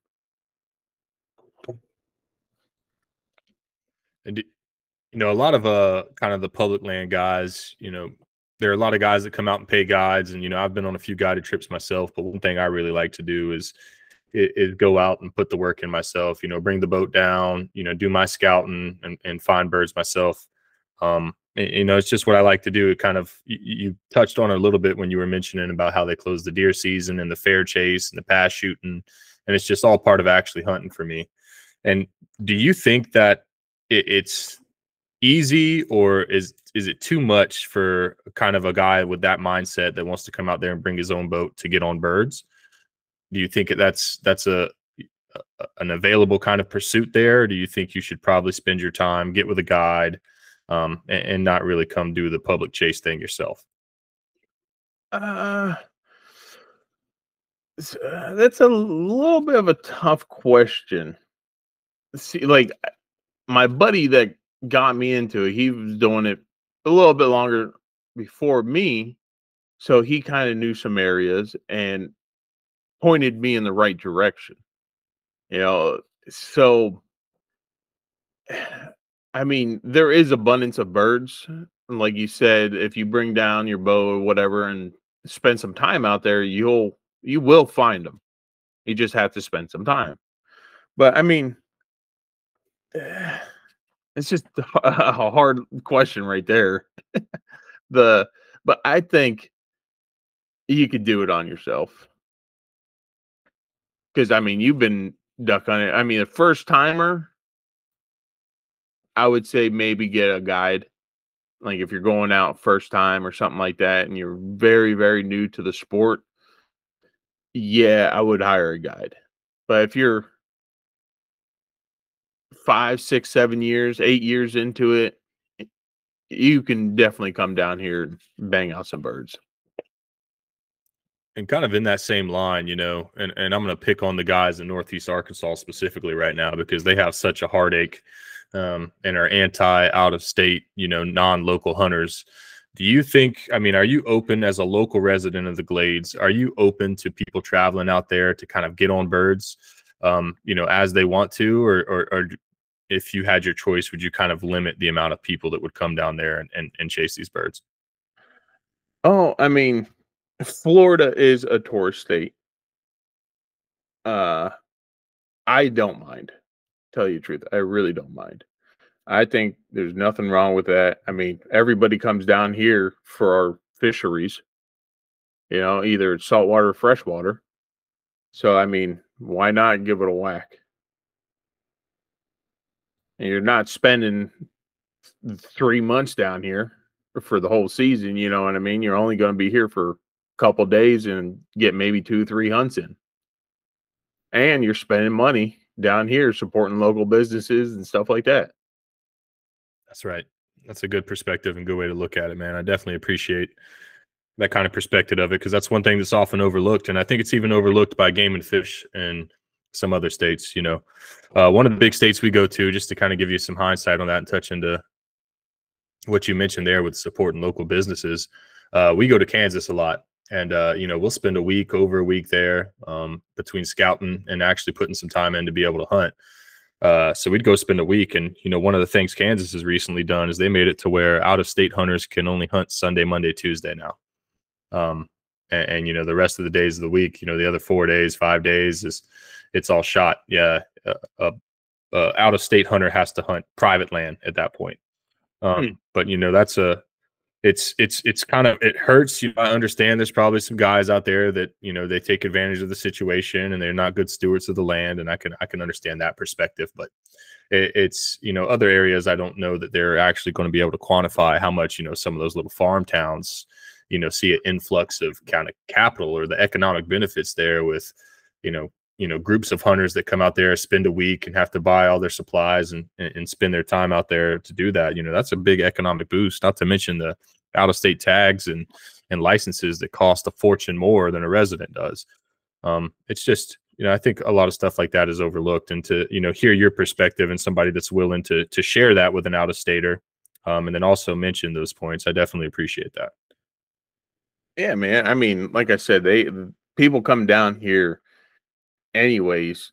And you know, a lot of uh kind of the public land guys, you know, there are a lot of guys that come out and pay guides. And, you know, I've been on a few guided trips myself, but one thing I really like to do is is, go out and put the work in myself. You know, bring the boat down. You know, do my scouting and, and find birds myself. Um, you know, it's just what I like to do. It kind of you, you, touched on a little bit when you were mentioning about how they close the deer season and the fair chase and the pass shooting, and it's just all part of actually hunting for me. And do you think that it, it's easy or is is it too much for kind of a guy with that mindset that wants to come out there and bring his own boat to get on birds? Do you think that's that's a, a an available kind of pursuit there? do you think you should probably spend your time, get with a guide, um, and, and not really come do the public chase thing yourself? Uh, uh that's a little bit of a tough question. See, like my buddy that got me into it, he was doing it a little bit longer before me. So he kind of knew some areas and pointed me in the right direction. You know, so I mean, there is abundance of birds. Like you said, if you bring down your bow or whatever and spend some time out there, you'll you will find them. You just have to spend some time. But I mean, it's just a hard question right there. the but I think you could do it on yourself. Because I mean, you've been duck on it. I mean, a first timer, I would say maybe get a guide. Like if you're going out first time or something like that, and you're very, very new to the sport, yeah, I would hire a guide. But if you're five, six, seven years, eight years into it, you can definitely come down here and bang out some birds. And kind of in that same line, you know, and, and I'm going to pick on the guys in Northeast Arkansas specifically right now because they have such a heartache um, and are anti out of state, you know, non local hunters. Do you think, I mean, are you open as a local resident of the Glades? Are you open to people traveling out there to kind of get on birds, um, you know, as they want to, or, or, or if you had your choice, would you kind of limit the amount of people that would come down there and, and, and chase these birds? Oh, I mean, Florida is a tourist state. Uh, I don't mind. Tell you the truth, I really don't mind. I think there's nothing wrong with that. I mean, everybody comes down here for our fisheries. You know, either saltwater or freshwater. So I mean, why not give it a whack? You're not spending three months down here for the whole season. You know what I mean? You're only going to be here for a couple days and get maybe two, three hunts in. And you're spending money down here supporting local businesses and stuff like that. That's right. That's a good perspective and good way to look at it, man. I definitely appreciate that kind of perspective of it because that's one thing that's often overlooked. And I think it's even overlooked by game and fish and some other states. You know, uh, one of the big states we go to, just to kind of give you some hindsight on that and touch into what you mentioned there with supporting local businesses. Uh, we go to Kansas a lot, and uh, you know we'll spend a week over a week there um, between scouting and actually putting some time in to be able to hunt. Uh, so we'd go spend a week, and you know one of the things Kansas has recently done is they made it to where out-of-state hunters can only hunt Sunday, Monday, Tuesday now. Um, and, and, you know the rest of the days of the week, you know the other four days, five days is it's all shot. Yeah, a, a, a out of state hunter has to hunt private land at that point. Um, hmm. But you know that's a it's it's it's kind of it hurts. You know, I understand there's probably some guys out there that you know they take advantage of the situation and they're not good stewards of the land, and I can I can understand that perspective. But it, it's you know other areas I don't know that they're actually going to be able to quantify how much you know some of those little farm towns you know see an influx of kind of capital or the economic benefits there with you know you know groups of hunters that come out there spend a week and have to buy all their supplies and and spend their time out there to do that you know that's a big economic boost not to mention the out of state tags and and licenses that cost a fortune more than a resident does. Um it's just you know i think a lot of stuff like that is overlooked and to you know hear your perspective and somebody that's willing to to share that with an out of stater um and then also mention those points i definitely appreciate that. Yeah man i mean like i said they people come down here anyways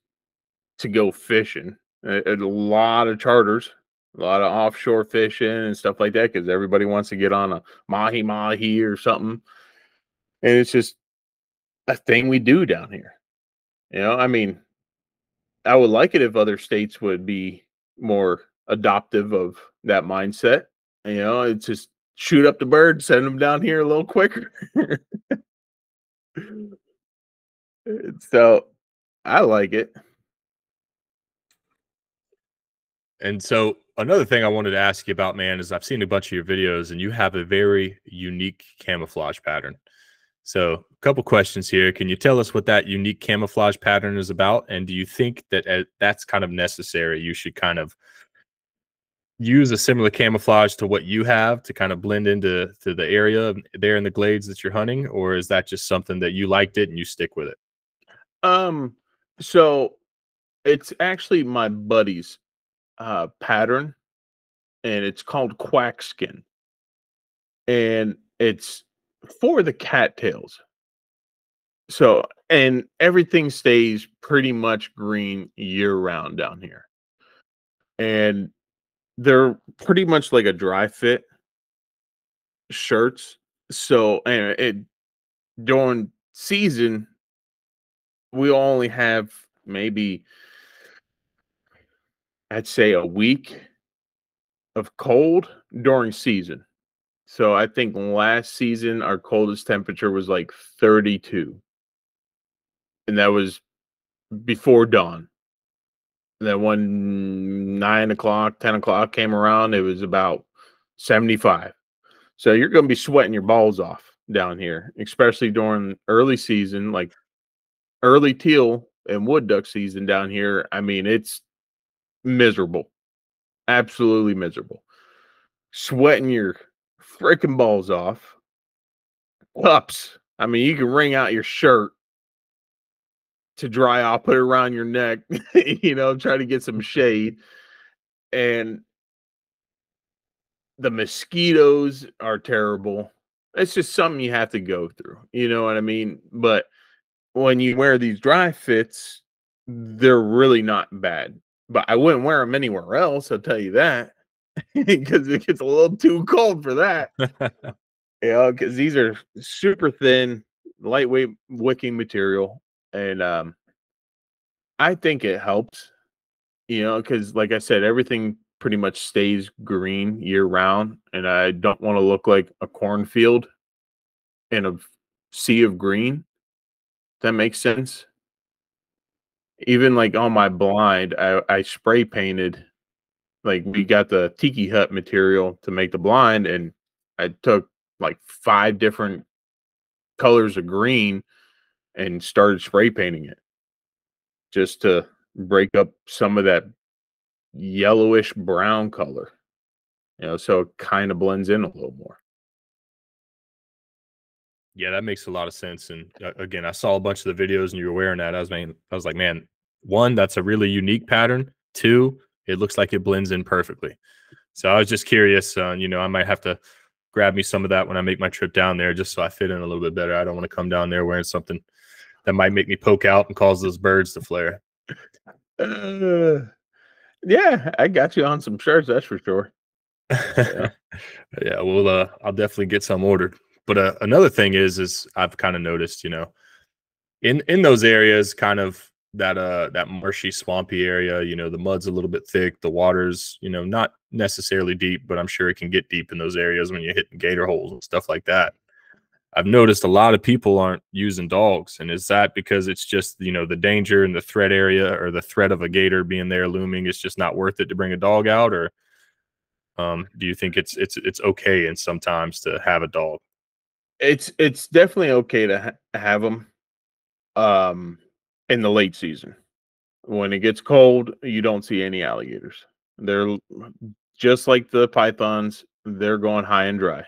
to go fishing. A, a lot of charters, a lot of offshore fishing and stuff like that because everybody wants to get on a mahi mahi or something. And it's just a thing we do down here. You know, I mean, I would like it if other states would be more adoptive of that mindset. You know, it's just shoot up the bird, send them down here a little quicker. so I like it. And so another thing I wanted to ask you about, man, is I've seen a bunch of your videos and you have a very unique camouflage pattern. So, a couple questions here. Can you tell us what that unique camouflage pattern is about? And do you think that uh, that's kind of necessary? You should kind of use a similar camouflage to what you have to kind of blend into to the area there in the glades that you're hunting, or is that just something that you liked it and you stick with it? Um, so it's actually my buddy's uh, pattern, and it's called quack skin, and it's for the cattails. So, and everything stays pretty much green year round down here. And they're pretty much like a dry fit shirts. So, and it during season, we only have maybe I'd say a week of cold during season. So I think last season our coldest temperature was like 32. And that was before dawn. And then when nine o'clock, 10 o'clock came around, it was about 75. So you're going to be sweating your balls off down here, especially during early season, like early teal and wood duck season down here. I mean, it's miserable, absolutely miserable. Sweating your freaking balls off. Cups. I mean, you can wring out your shirt to dry off, put it around your neck, you know, try to get some shade. And the mosquitoes are terrible. It's just something you have to go through. You know what I mean? But when you wear these dry fits, they're really not bad. But I wouldn't wear them anywhere else, I'll tell you that because it gets a little too cold for that. yeah, because these are super thin, lightweight wicking material, and um, I think it helps. You know, because like I said, everything pretty much stays green year round, and I don't want to look like a cornfield in a sea of green. That makes sense. Even like on my blind, I, I spray painted like we got the tiki hut material to make the blind and i took like five different colors of green and started spray painting it just to break up some of that yellowish brown color you know so it kind of blends in a little more yeah that makes a lot of sense and uh, again i saw a bunch of the videos and you were wearing that i was man i was like man one that's a really unique pattern two it looks like it blends in perfectly. So I was just curious. Uh, you know, I might have to grab me some of that when I make my trip down there, just so I fit in a little bit better. I don't want to come down there wearing something that might make me poke out and cause those birds to flare. Uh, yeah, I got you on some shirts. That's for sure. Yeah, yeah well, uh, I'll definitely get some ordered. But uh, another thing is, is I've kind of noticed, you know, in in those areas, kind of that uh that marshy swampy area you know the mud's a little bit thick the water's you know not necessarily deep but i'm sure it can get deep in those areas when you're hitting gator holes and stuff like that. I've noticed a lot of people aren't using dogs and is that because it's just you know the danger and the threat area or the threat of a gator being there looming it's just not worth it to bring a dog out or um, do you think it's it's it's okay and sometimes to have a dog it's it's definitely okay to ha- have them um in the late season. When it gets cold, you don't see any alligators. They're just like the pythons, they're going high and dry.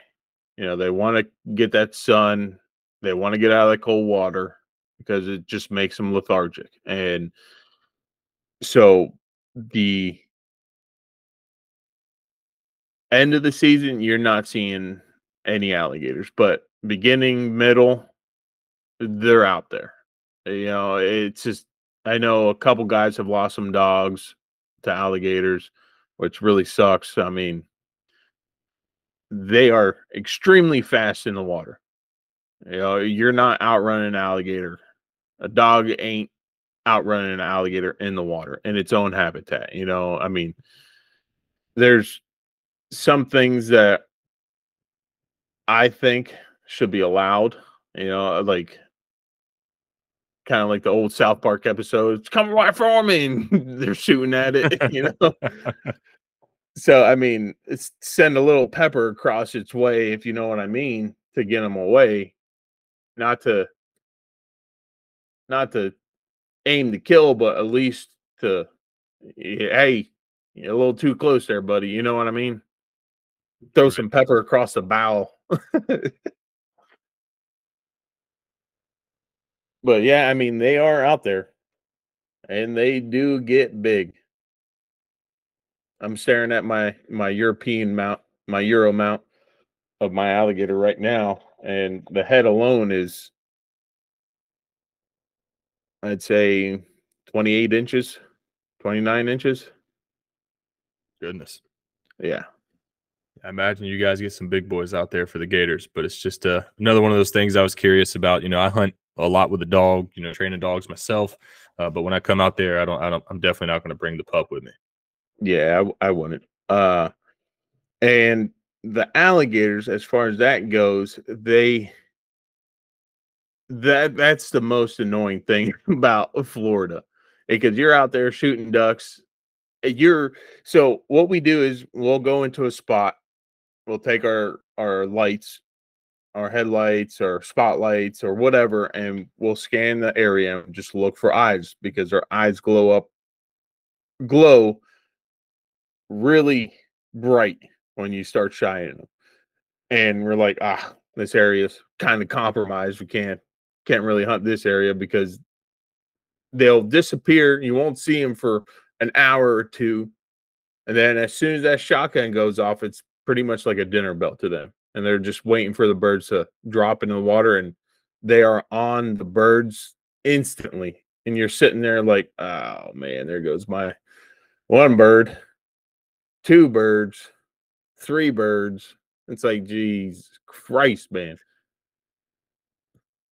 You know, they want to get that sun, they want to get out of the cold water because it just makes them lethargic. And so the end of the season, you're not seeing any alligators, but beginning, middle, they're out there. You know, it's just I know a couple guys have lost some dogs to alligators, which really sucks. I mean, they are extremely fast in the water. You know, you're not outrunning an alligator. A dog ain't outrunning an alligator in the water in its own habitat. You know, I mean, there's some things that I think should be allowed. You know, like kind of like the old South Park episodes, come right for me, and they're shooting at it. You know, so I mean, it's send a little pepper across its way, if you know what I mean, to get them away, not to not to aim to kill, but at least to hey, you're a little too close there, buddy. You know what I mean? Throw some pepper across the bow. But yeah, I mean they are out there, and they do get big. I'm staring at my my European mount, my Euro mount of my alligator right now, and the head alone is, I'd say, 28 inches, 29 inches. Goodness. Yeah. I imagine you guys get some big boys out there for the Gators, but it's just uh, another one of those things I was curious about. You know, I hunt a lot with the dog, you know, training dogs myself. Uh, but when I come out there, I don't, I don't, I'm definitely not going to bring the pup with me. Yeah, I, I wouldn't. Uh, and the alligators, as far as that goes, they that that's the most annoying thing about Florida because you're out there shooting ducks. You're so what we do is we'll go into a spot, we'll take our our lights, our headlights or spotlights or whatever, and we'll scan the area and just look for eyes because our eyes glow up, glow really bright when you start shining them. And we're like, ah, this area's kind of compromised. We can't can't really hunt this area because they'll disappear. You won't see them for an hour or two. And then as soon as that shotgun goes off, it's pretty much like a dinner bell to them. And they're just waiting for the birds to drop into the water and they are on the birds instantly. And you're sitting there like, oh man, there goes my one bird two birds, three birds. It's like, geez, Christ, man.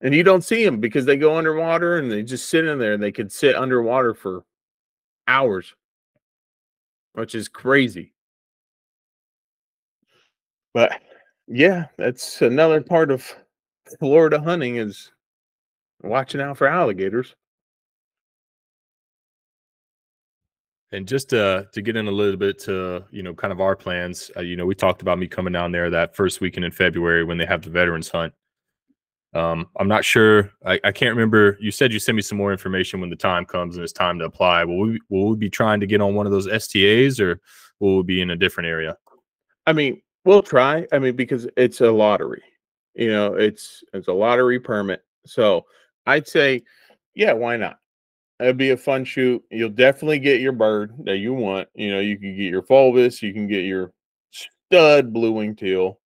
And you don't see them because they go underwater and they just sit in there and they could sit underwater for hours, which is crazy. But yeah, that's another part of Florida hunting is watching out for alligators. And just to to get in a little bit to you know kind of our plans, uh, you know, we talked about me coming down there that first weekend in February when they have the veterans hunt. Um, I'm not sure. I, I can't remember. You said you send me some more information when the time comes and it's time to apply. Will we will we be trying to get on one of those STAs or will we be in a different area? I mean, we'll try. I mean, because it's a lottery. You know, it's it's a lottery permit. So I'd say, yeah, why not? It'd be a fun shoot. You'll definitely get your bird that you want. You know, you can get your fulvous, you can get your stud blue wing teal.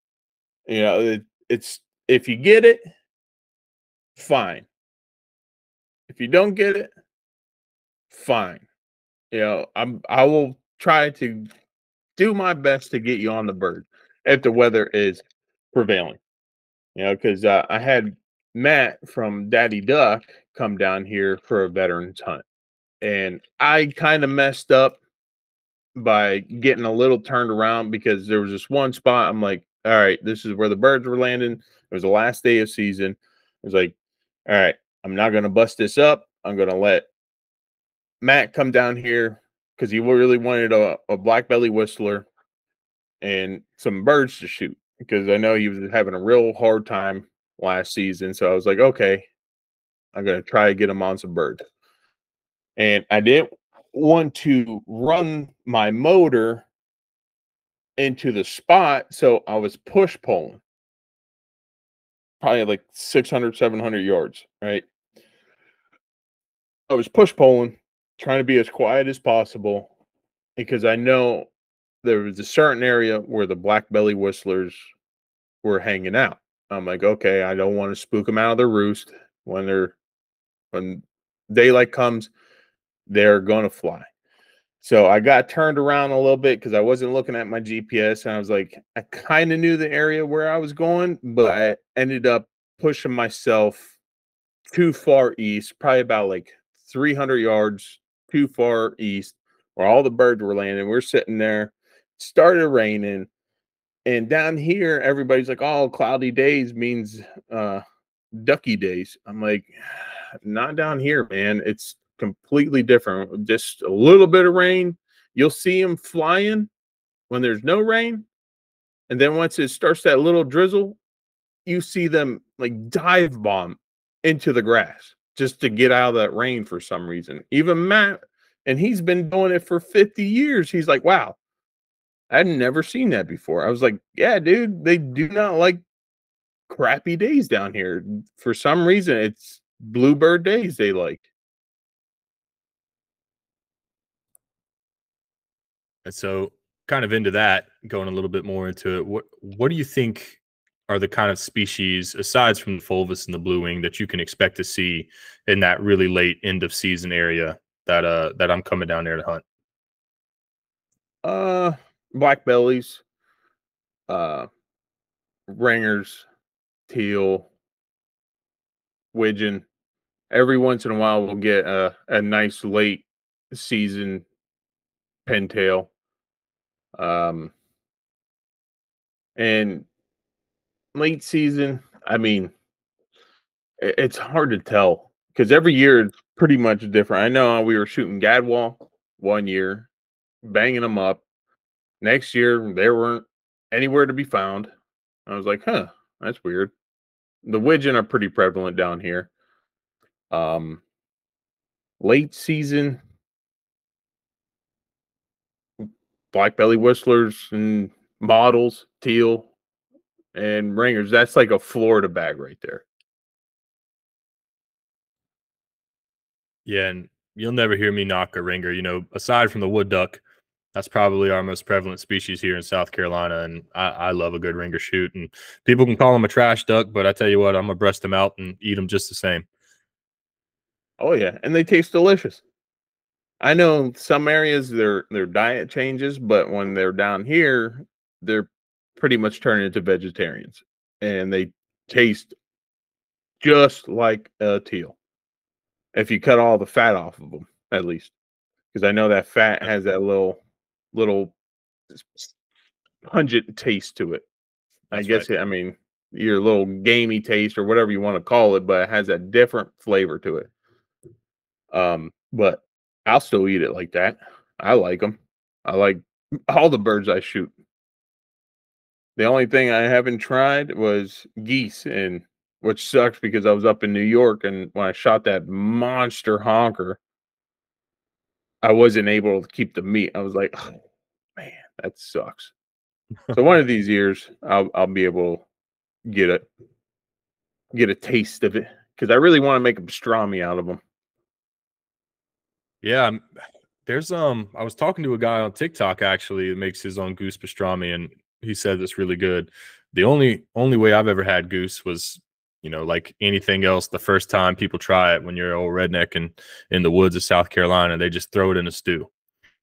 You know, it, it's if you get it, fine. If you don't get it, fine. You know, I'm I will try to do my best to get you on the bird if the weather is prevailing. You know, because uh, I had Matt from Daddy Duck come down here for a veterans hunt. And I kind of messed up by getting a little turned around because there was this one spot. I'm like, all right, this is where the birds were landing. It was the last day of season. I was like, all right, I'm not going to bust this up. I'm going to let Matt come down here because he really wanted a, a black belly whistler and some birds to shoot because I know he was having a real hard time last season. So I was like, okay, I'm going to try to get him on some birds. And I didn't want to run my motor into the spot. So I was push pulling probably like 600, 700 yards, right? I was push pulling, trying to be as quiet as possible because I know there was a certain area where the black belly whistlers were hanging out. I'm like, okay, I don't want to spook them out of their roost when they're when daylight comes, they're gonna fly. So I got turned around a little bit because I wasn't looking at my GPS and I was like, I kind of knew the area where I was going, but I ended up pushing myself too far east, probably about like 300 yards too far east where all the birds were landing. We're sitting there, started raining. And down here, everybody's like, oh, cloudy days means uh, ducky days. I'm like, not down here, man. It's completely different. Just a little bit of rain. You'll see them flying when there's no rain. And then once it starts that little drizzle, you see them like dive bomb into the grass just to get out of that rain for some reason. Even Matt, and he's been doing it for 50 years. He's like, wow, I'd never seen that before. I was like, yeah, dude, they do not like crappy days down here. For some reason, it's bluebird days they like. And so, kind of into that, going a little bit more into it, what what do you think are the kind of species, aside from the fulvous and the blue wing, that you can expect to see in that really late end of season area that uh that I'm coming down there to hunt? Uh, black bellies, uh, ringers, teal, widgeon. Every once in a while, we'll get a, a nice late season pintail. Um, and late season, I mean, it's hard to tell because every year it's pretty much different. I know we were shooting Gadwall one year, banging them up. Next year, they weren't anywhere to be found. I was like, huh, that's weird. The widgeon are pretty prevalent down here. Um, late season, black belly whistlers and mottleds, teal, and ringers. That's like a Florida bag right there. Yeah, and you'll never hear me knock a ringer. You know, aside from the wood duck, that's probably our most prevalent species here in South Carolina, and I, I, love a good ringer shoot. And people can call them a trash duck, but I tell you what, I'm gonna breast them out and eat them just the same. Oh yeah, and they taste delicious. I know some areas their their diet changes, but when they're down here, they're pretty much turning into vegetarians, and they taste just like a teal if you cut all the fat off of them, at least, because I know that fat has that little little pungent taste to it. That's I guess right. it, I mean your little gamey taste or whatever you want to call it, but it has a different flavor to it. Um, but I'll still eat it like that. I like them. I like all the birds I shoot. The only thing I haven't tried was geese, and which sucks because I was up in New York and when I shot that monster honker, I wasn't able to keep the meat. I was like, oh, man, that sucks. so one of these years, I'll I'll be able to get a get a taste of it because I really want to make a pastrami out of them. Yeah, there's um. I was talking to a guy on TikTok actually that makes his own goose pastrami, and he said it's really good. The only only way I've ever had goose was you know, like anything else, the first time people try it when you're old redneck and in the woods of South Carolina, they just throw it in a stew.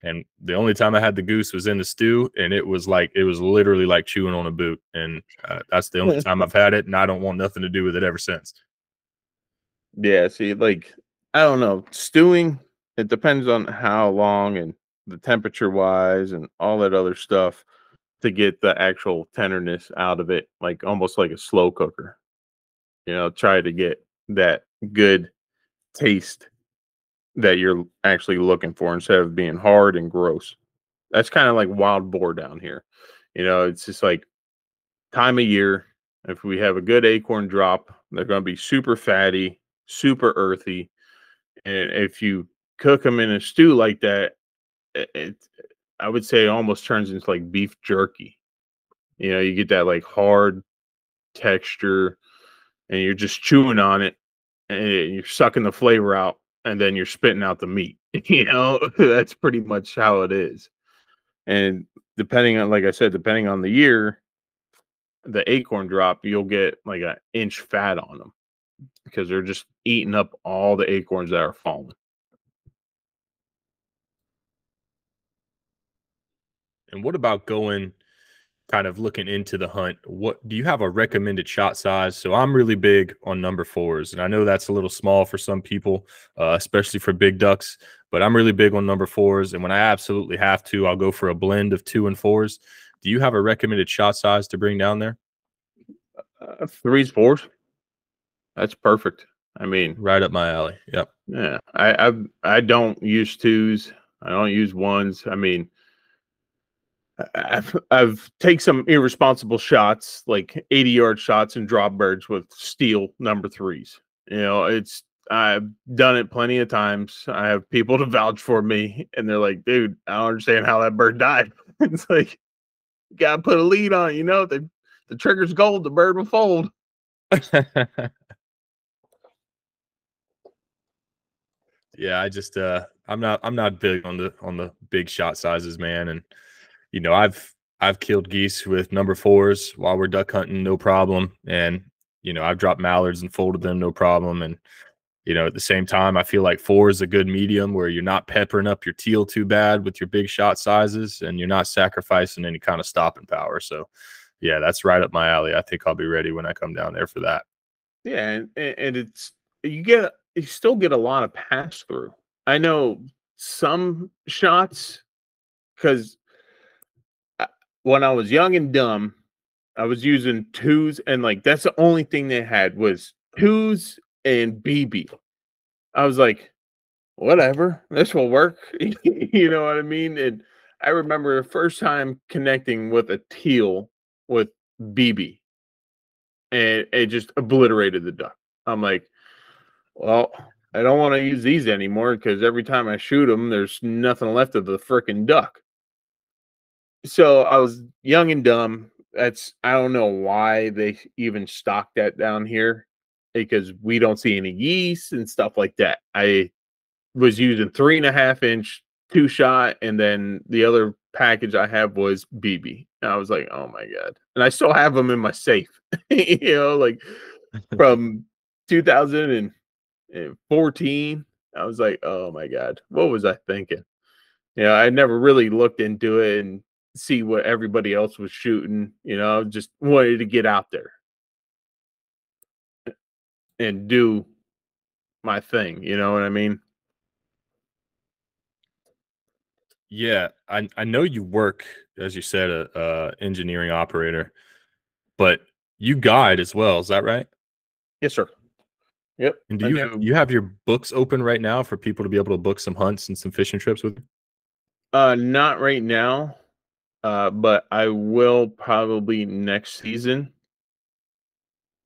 And the only time I had the goose was in the stew, and it was like it was literally like chewing on a boot. And uh, that's the only time I've had it, and I don't want nothing to do with it ever since. Yeah, see, like I don't know, stewing. It depends on how long and the temperature wise and all that other stuff to get the actual tenderness out of it, like almost like a slow cooker you know try to get that good taste that you're actually looking for instead of being hard and gross. That's kind of like wild boar down here you know it's just like time of year if we have a good acorn drop they're going to be super fatty super earthy and if you cook them in a stew like that it, i would say almost turns into like beef jerky. You know you get that like hard texture and you're just chewing on it and you're sucking the flavor out and then you're spitting out the meat. You know, that's pretty much how it is. And depending on, like I said, depending on the year, the acorn drop, you'll get like an inch fat on them because they're just eating up all the acorns that are falling. And what about going kind of looking into the hunt, what do you have a recommended shot size? So I'm really big on number fours, and I know that's a little small for some people, uh, especially for big ducks. But I'm really big on number fours, and when I absolutely have to, I'll go for a blend of two and fours. Do you have a recommended shot size to bring down there? Uh, threes, fours. That's perfect. I mean, right up my alley. Yep. Yeah, I I I don't use twos. I don't use ones. I mean, I've I've take some irresponsible shots, like 80 yard shots and drop birds with steel number threes. You know, it's I've done it plenty of times. I have people to vouch for me, and they're like, "Dude, I don't understand how that bird died." it's like you gotta put a lead on. You know, the the trigger's gold, the bird will fold. yeah, I just uh I'm not I'm not big on the on the big shot sizes, man. And you know, I've I've killed geese with number fours while we're duck hunting, no problem. And you know, I've dropped mallards and folded them, no problem. And you know, at the same time, I feel like four is a good medium where you're not peppering up your teal too bad with your big shot sizes and you're not sacrificing any kind of stopping power. So, yeah, that's right up my alley. I think I'll be ready when I come down there for that. Yeah, and, and it's you get you still get a lot of pass through. I know some shots because when I was young and dumb, I was using twos, and like that's the only thing they had was twos and BB. I was like, whatever, this will work. you know what I mean? And I remember the first time connecting with a teal with BB, and it just obliterated the duck. I'm like, well, I don't want to use these anymore because every time I shoot them, there's nothing left of the freaking duck. So I was young and dumb. That's I don't know why they even stock that down here because we don't see any yeast and stuff like that. I was using three and a half inch two shot, and then the other package I have was BB. And I was like, oh my god, and I still have them in my safe. you know, like from 2014. I was like, oh my God, what was I thinking? You know, I never really looked into it and see what everybody else was shooting. You know, just wanted to get out there and do my thing. You know what I mean? Yeah, I I know you work as you said a, a engineering operator, but you guide as well. Is that right? Yes, sir. Yep. And do you have, you have your books open right now for people to be able to book some hunts and some fishing trips with? Uh, not right now. Uh, but I will probably next season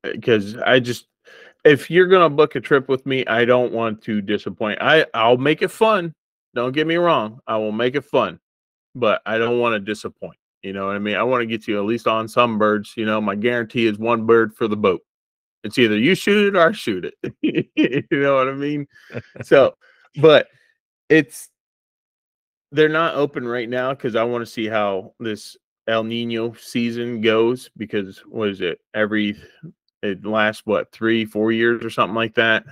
because I just if you're gonna book a trip with me, I don't want to disappoint. I I'll make it fun. Don't get me wrong. I will make it fun, but I don't want to disappoint. You know what I mean? I want to get you at least on some birds. You know, my guarantee is one bird for the boat. It's either you shoot it or I shoot it. you know what I mean? so, but it's they're not open right now because I want to see how this El Nino season goes. Because what is it? Every it lasts what three, four years or something like that.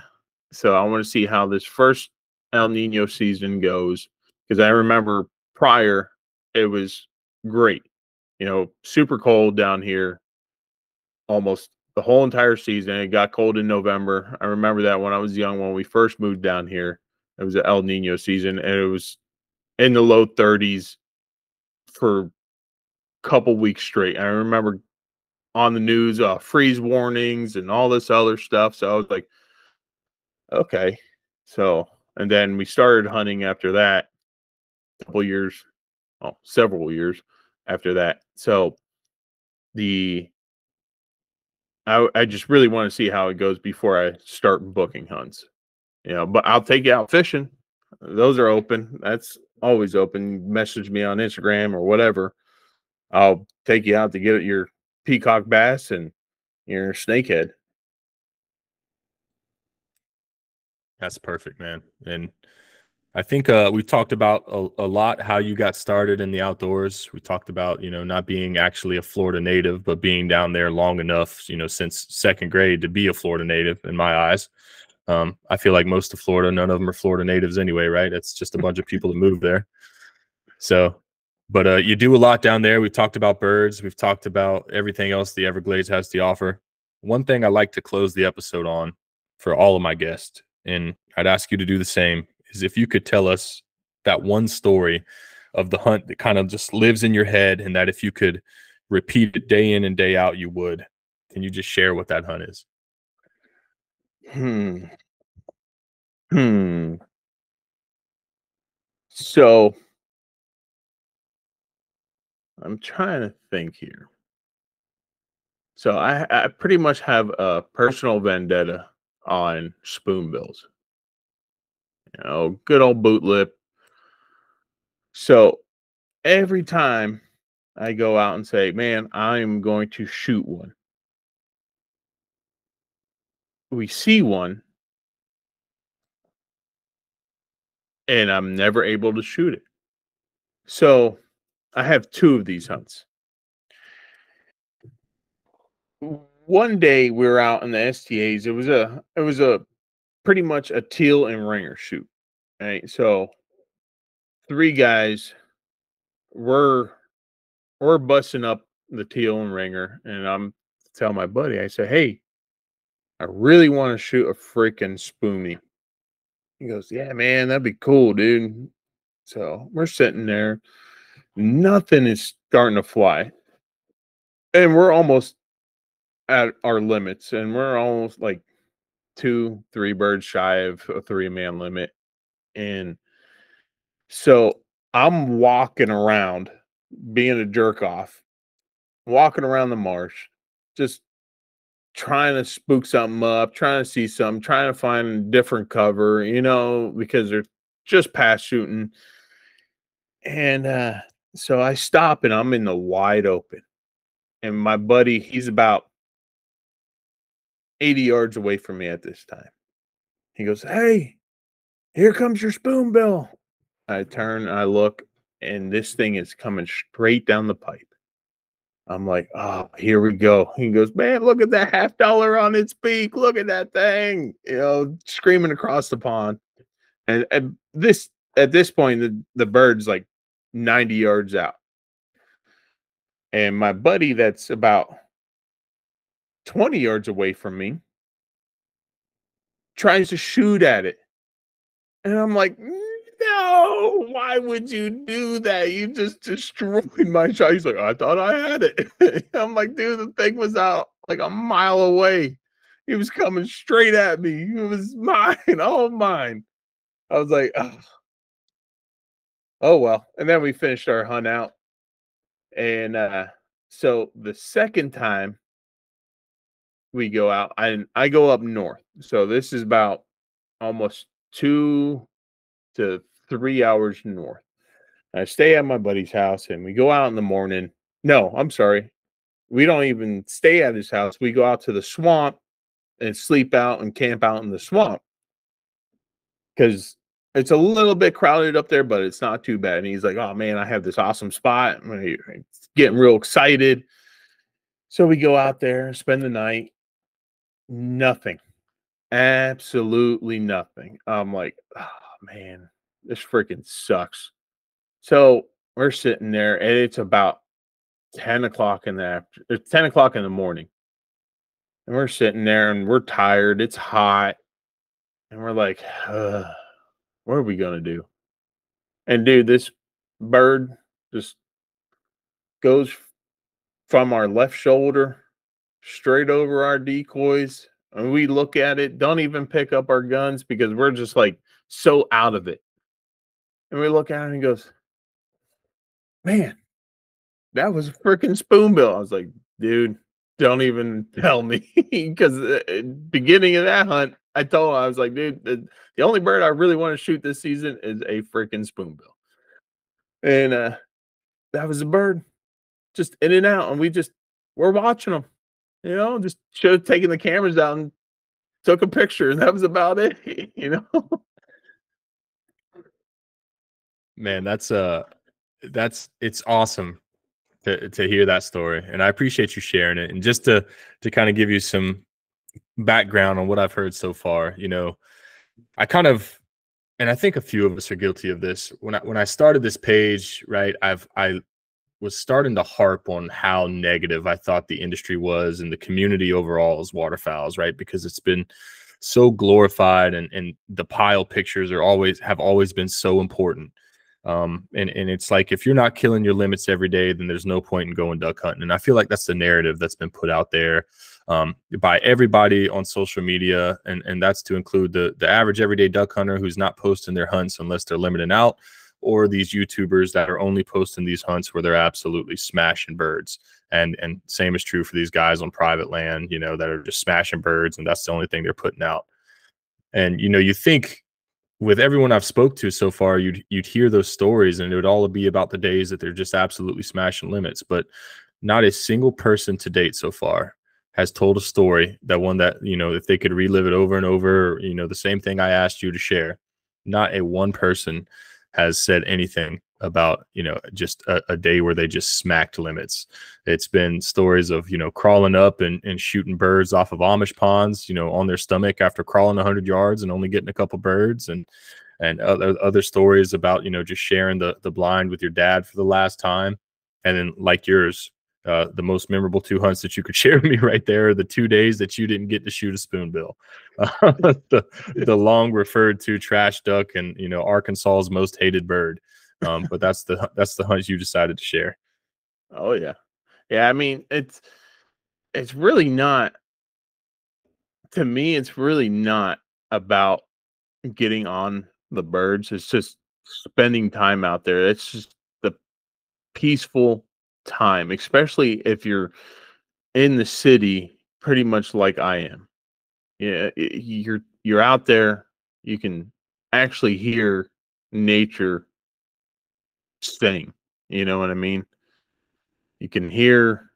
So I want to see how this first El Nino season goes. Because I remember prior it was great. You know, super cold down here, almost the whole entire season. It got cold in November. I remember that when I was young, when we first moved down here, it was an El Nino season, and it was in the low 30s for a couple weeks straight. I remember on the news uh, freeze warnings and all this other stuff. So I was like, okay. So, and then we started hunting after that, a couple years, well, several years after that. So the I, I just really want to see how it goes before I start booking hunts. You know, but I'll take you out fishing. Those are open. That's always open. Message me on Instagram or whatever. I'll take you out to get your peacock bass and your snakehead. That's perfect, man. And I think uh, we talked about a, a, lot how you got started in the outdoors. We talked about you know not being actually a Florida native, but being down there long enough, you know, since second grade to be a Florida native in my eyes. Um, I feel like most of Florida, none of them are Florida natives anyway, right? It's just a bunch of people that moved there. So But uh, you do a lot down there. We've talked about birds. We've talked about everything else the Everglades has to offer. One thing I like to close the episode on for all of my guests, and I'd ask you to do the same, is if you could tell us that one story of the hunt that kind of just lives in your head, and that if you could repeat it day in and day out, you would. Can you just share what that hunt is? Hmm. Hmm. So I'm trying to think here. So I, I pretty much have a personal vendetta on spoonbills. You know, good old boot lip. So every time I go out and say, man, I'm going to shoot one, we see one, and I'm never able to shoot it. So I have two of these hunts. One day we were out in the STAs. It was a it was a pretty much a teal and ringer shoot. Right. So three guys were we're busting up the teal and ringer, and I'm tell my buddy, I said, Hey, I really want to shoot a freaking spoonie. He goes, Yeah, man, that'd be cool, dude. So we're sitting there nothing is starting to fly. And we're almost at our limits, and we're almost like two, three birds shy of a three man limit. And so I'm walking around being a jerk off, walking around the marsh, just trying to spook something up, trying to see something, trying to find a different cover, you know, because they're just past shooting. And uh so I stop and I'm in the wide open. And my buddy, he's about 80 yards away from me at this time. He goes, Hey, here comes your spoonbill. I turn, I look, and this thing is coming straight down the pipe. I'm like, oh, here we go. He goes, man, look at that half dollar on its beak. Look at that thing, you know, screaming across the pond. And, and this, at this point, the, the bird's like 90 yards out. And my buddy that's about 20 yards away from me tries to shoot at it. And I'm like, why would you do that? You just destroyed my shot. He's like, I thought I had it. I'm like, dude, the thing was out like a mile away. He was coming straight at me. It was mine, all mine. I was like, oh. Oh well. And then we finished our hunt out. And uh so the second time we go out, I I go up north. So this is about almost two to three hours north. I stay at my buddy's house and we go out in the morning. No, I'm sorry. We don't even stay at his house. We go out to the swamp and sleep out and camp out in the swamp. Because it's a little bit crowded up there, but it's not too bad. And he's like, "Oh man, I have this awesome spot." I'm getting real excited. So we go out there, spend the night. Nothing, absolutely nothing. I'm like, "Oh man, this freaking sucks." So we're sitting there, and it's about ten o'clock in the after, it's ten o'clock in the morning, and we're sitting there, and we're tired. It's hot, and we're like. What are we gonna do? And dude, this bird just goes from our left shoulder straight over our decoys. And we look at it, don't even pick up our guns because we're just like so out of it. And we look at him and he goes, Man, that was a freaking spoonbill. I was like, dude, don't even tell me because uh, beginning of that hunt, I told him I was like, dude, the, the only bird I really want to shoot this season is a freaking spoonbill, and uh, that was a bird, just in and out, and we just we're watching them, you know, just have taken the cameras out and took a picture, and that was about it, you know. Man, that's uh, that's it's awesome to to hear that story, and I appreciate you sharing it. And just to to kind of give you some background on what I've heard so far, you know, I kind of and I think a few of us are guilty of this. When I when I started this page, right, I've I was starting to harp on how negative I thought the industry was and the community overall as waterfowls, right? Because it's been so glorified and and the pile pictures are always have always been so important. Um, and and it's like if you're not killing your limits every day, then there's no point in going duck hunting. And I feel like that's the narrative that's been put out there um, by everybody on social media, and and that's to include the the average everyday duck hunter who's not posting their hunts unless they're limiting out, or these YouTubers that are only posting these hunts where they're absolutely smashing birds. And and same is true for these guys on private land, you know, that are just smashing birds, and that's the only thing they're putting out. And you know, you think with everyone I've spoke to so far, you'd you'd hear those stories, and it would all be about the days that they're just absolutely smashing limits. But not a single person to date so far has told a story that one that you know if they could relive it over and over you know the same thing i asked you to share not a one person has said anything about you know just a, a, day where they just smacked limits. It's been stories of you know crawling up and, and shooting birds off of amish ponds you know on their stomach after crawling 100 yards and only getting a couple birds and and other other stories about you know just sharing the the blind with your dad for the last time. And then like yours uh, the most memorable two hunts that you could share with me right there are the two days that you didn't get to shoot a spoonbill uh, the, the long referred to trash duck and you know arkansas's most hated bird um, but that's the that's the hunt you decided to share oh yeah yeah i mean it's it's really not to me it's really not about getting on the birds it's just spending time out there it's just the peaceful time, especially if you're in the city, pretty much like I am. Yeah, you're you're out there. You can actually hear nature sing. You know what I mean? You can hear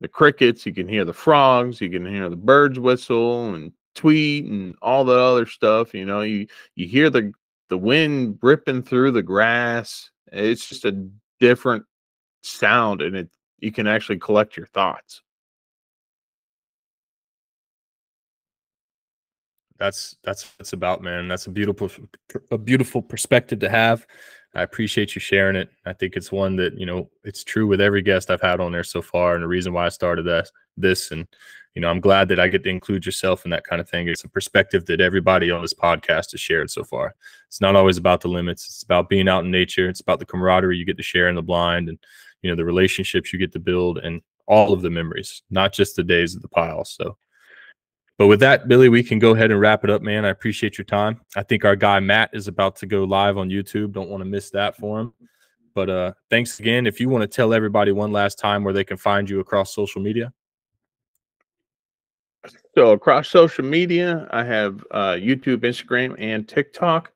the crickets. You can hear the frogs. You can hear the birds whistle and tweet and all the other stuff. You know, you you hear the the wind ripping through the grass. It's just a different sound and it you can actually collect your thoughts. That's that's that's about man. That's a beautiful a beautiful perspective to have. I appreciate you sharing it. I think it's one that you know it's true with every guest I've had on there so far, and the reason why I started that this, and you know I'm glad that I get to include yourself in that kind of thing. It's a perspective that everybody on this podcast has shared so far. It's not always about the limits. It's about being out in nature. It's about the camaraderie you get to share in the blind, and you know the relationships you get to build and all of the memories not just the days of the pile so but with that billy we can go ahead and wrap it up man. I appreciate your time. I think our guy matt is about to go live on youtube. Don't want to miss that for him. But uh thanks again. If you want to tell everybody one last time where they can find you across social media. So across social media i have uh, youtube instagram and tiktok.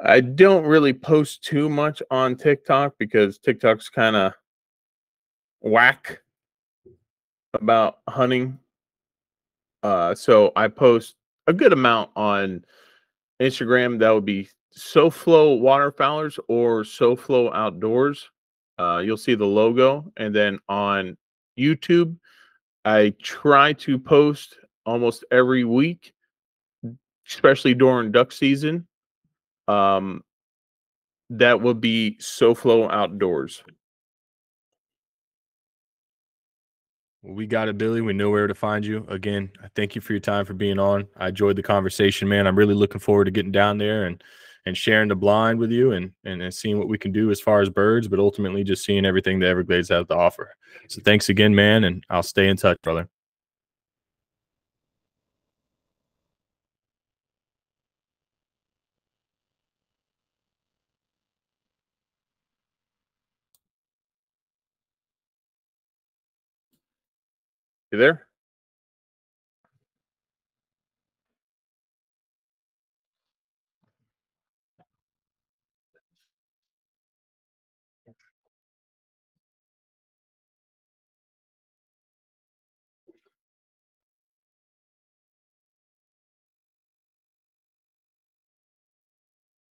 I don't really post too much on TikTok because TikTok's kind of whack about hunting. Uh, so I post a good amount on Instagram. That would be SoFlo Waterfowlers or SoFlo Outdoors. Uh, you'll see the logo. And then on YouTube, I try to post almost every week, especially during duck season. Um, that would be SoFlo Outdoors. We got it, Billy. We know where to find you. Again, I thank you for your time for being on. I enjoyed the conversation, man. I'm really looking forward to getting down there and and sharing the blind with you and, and, and seeing what we can do as far as birds, but ultimately just seeing everything the Everglades has to offer. So thanks again, man, and I'll stay in touch, brother. You there?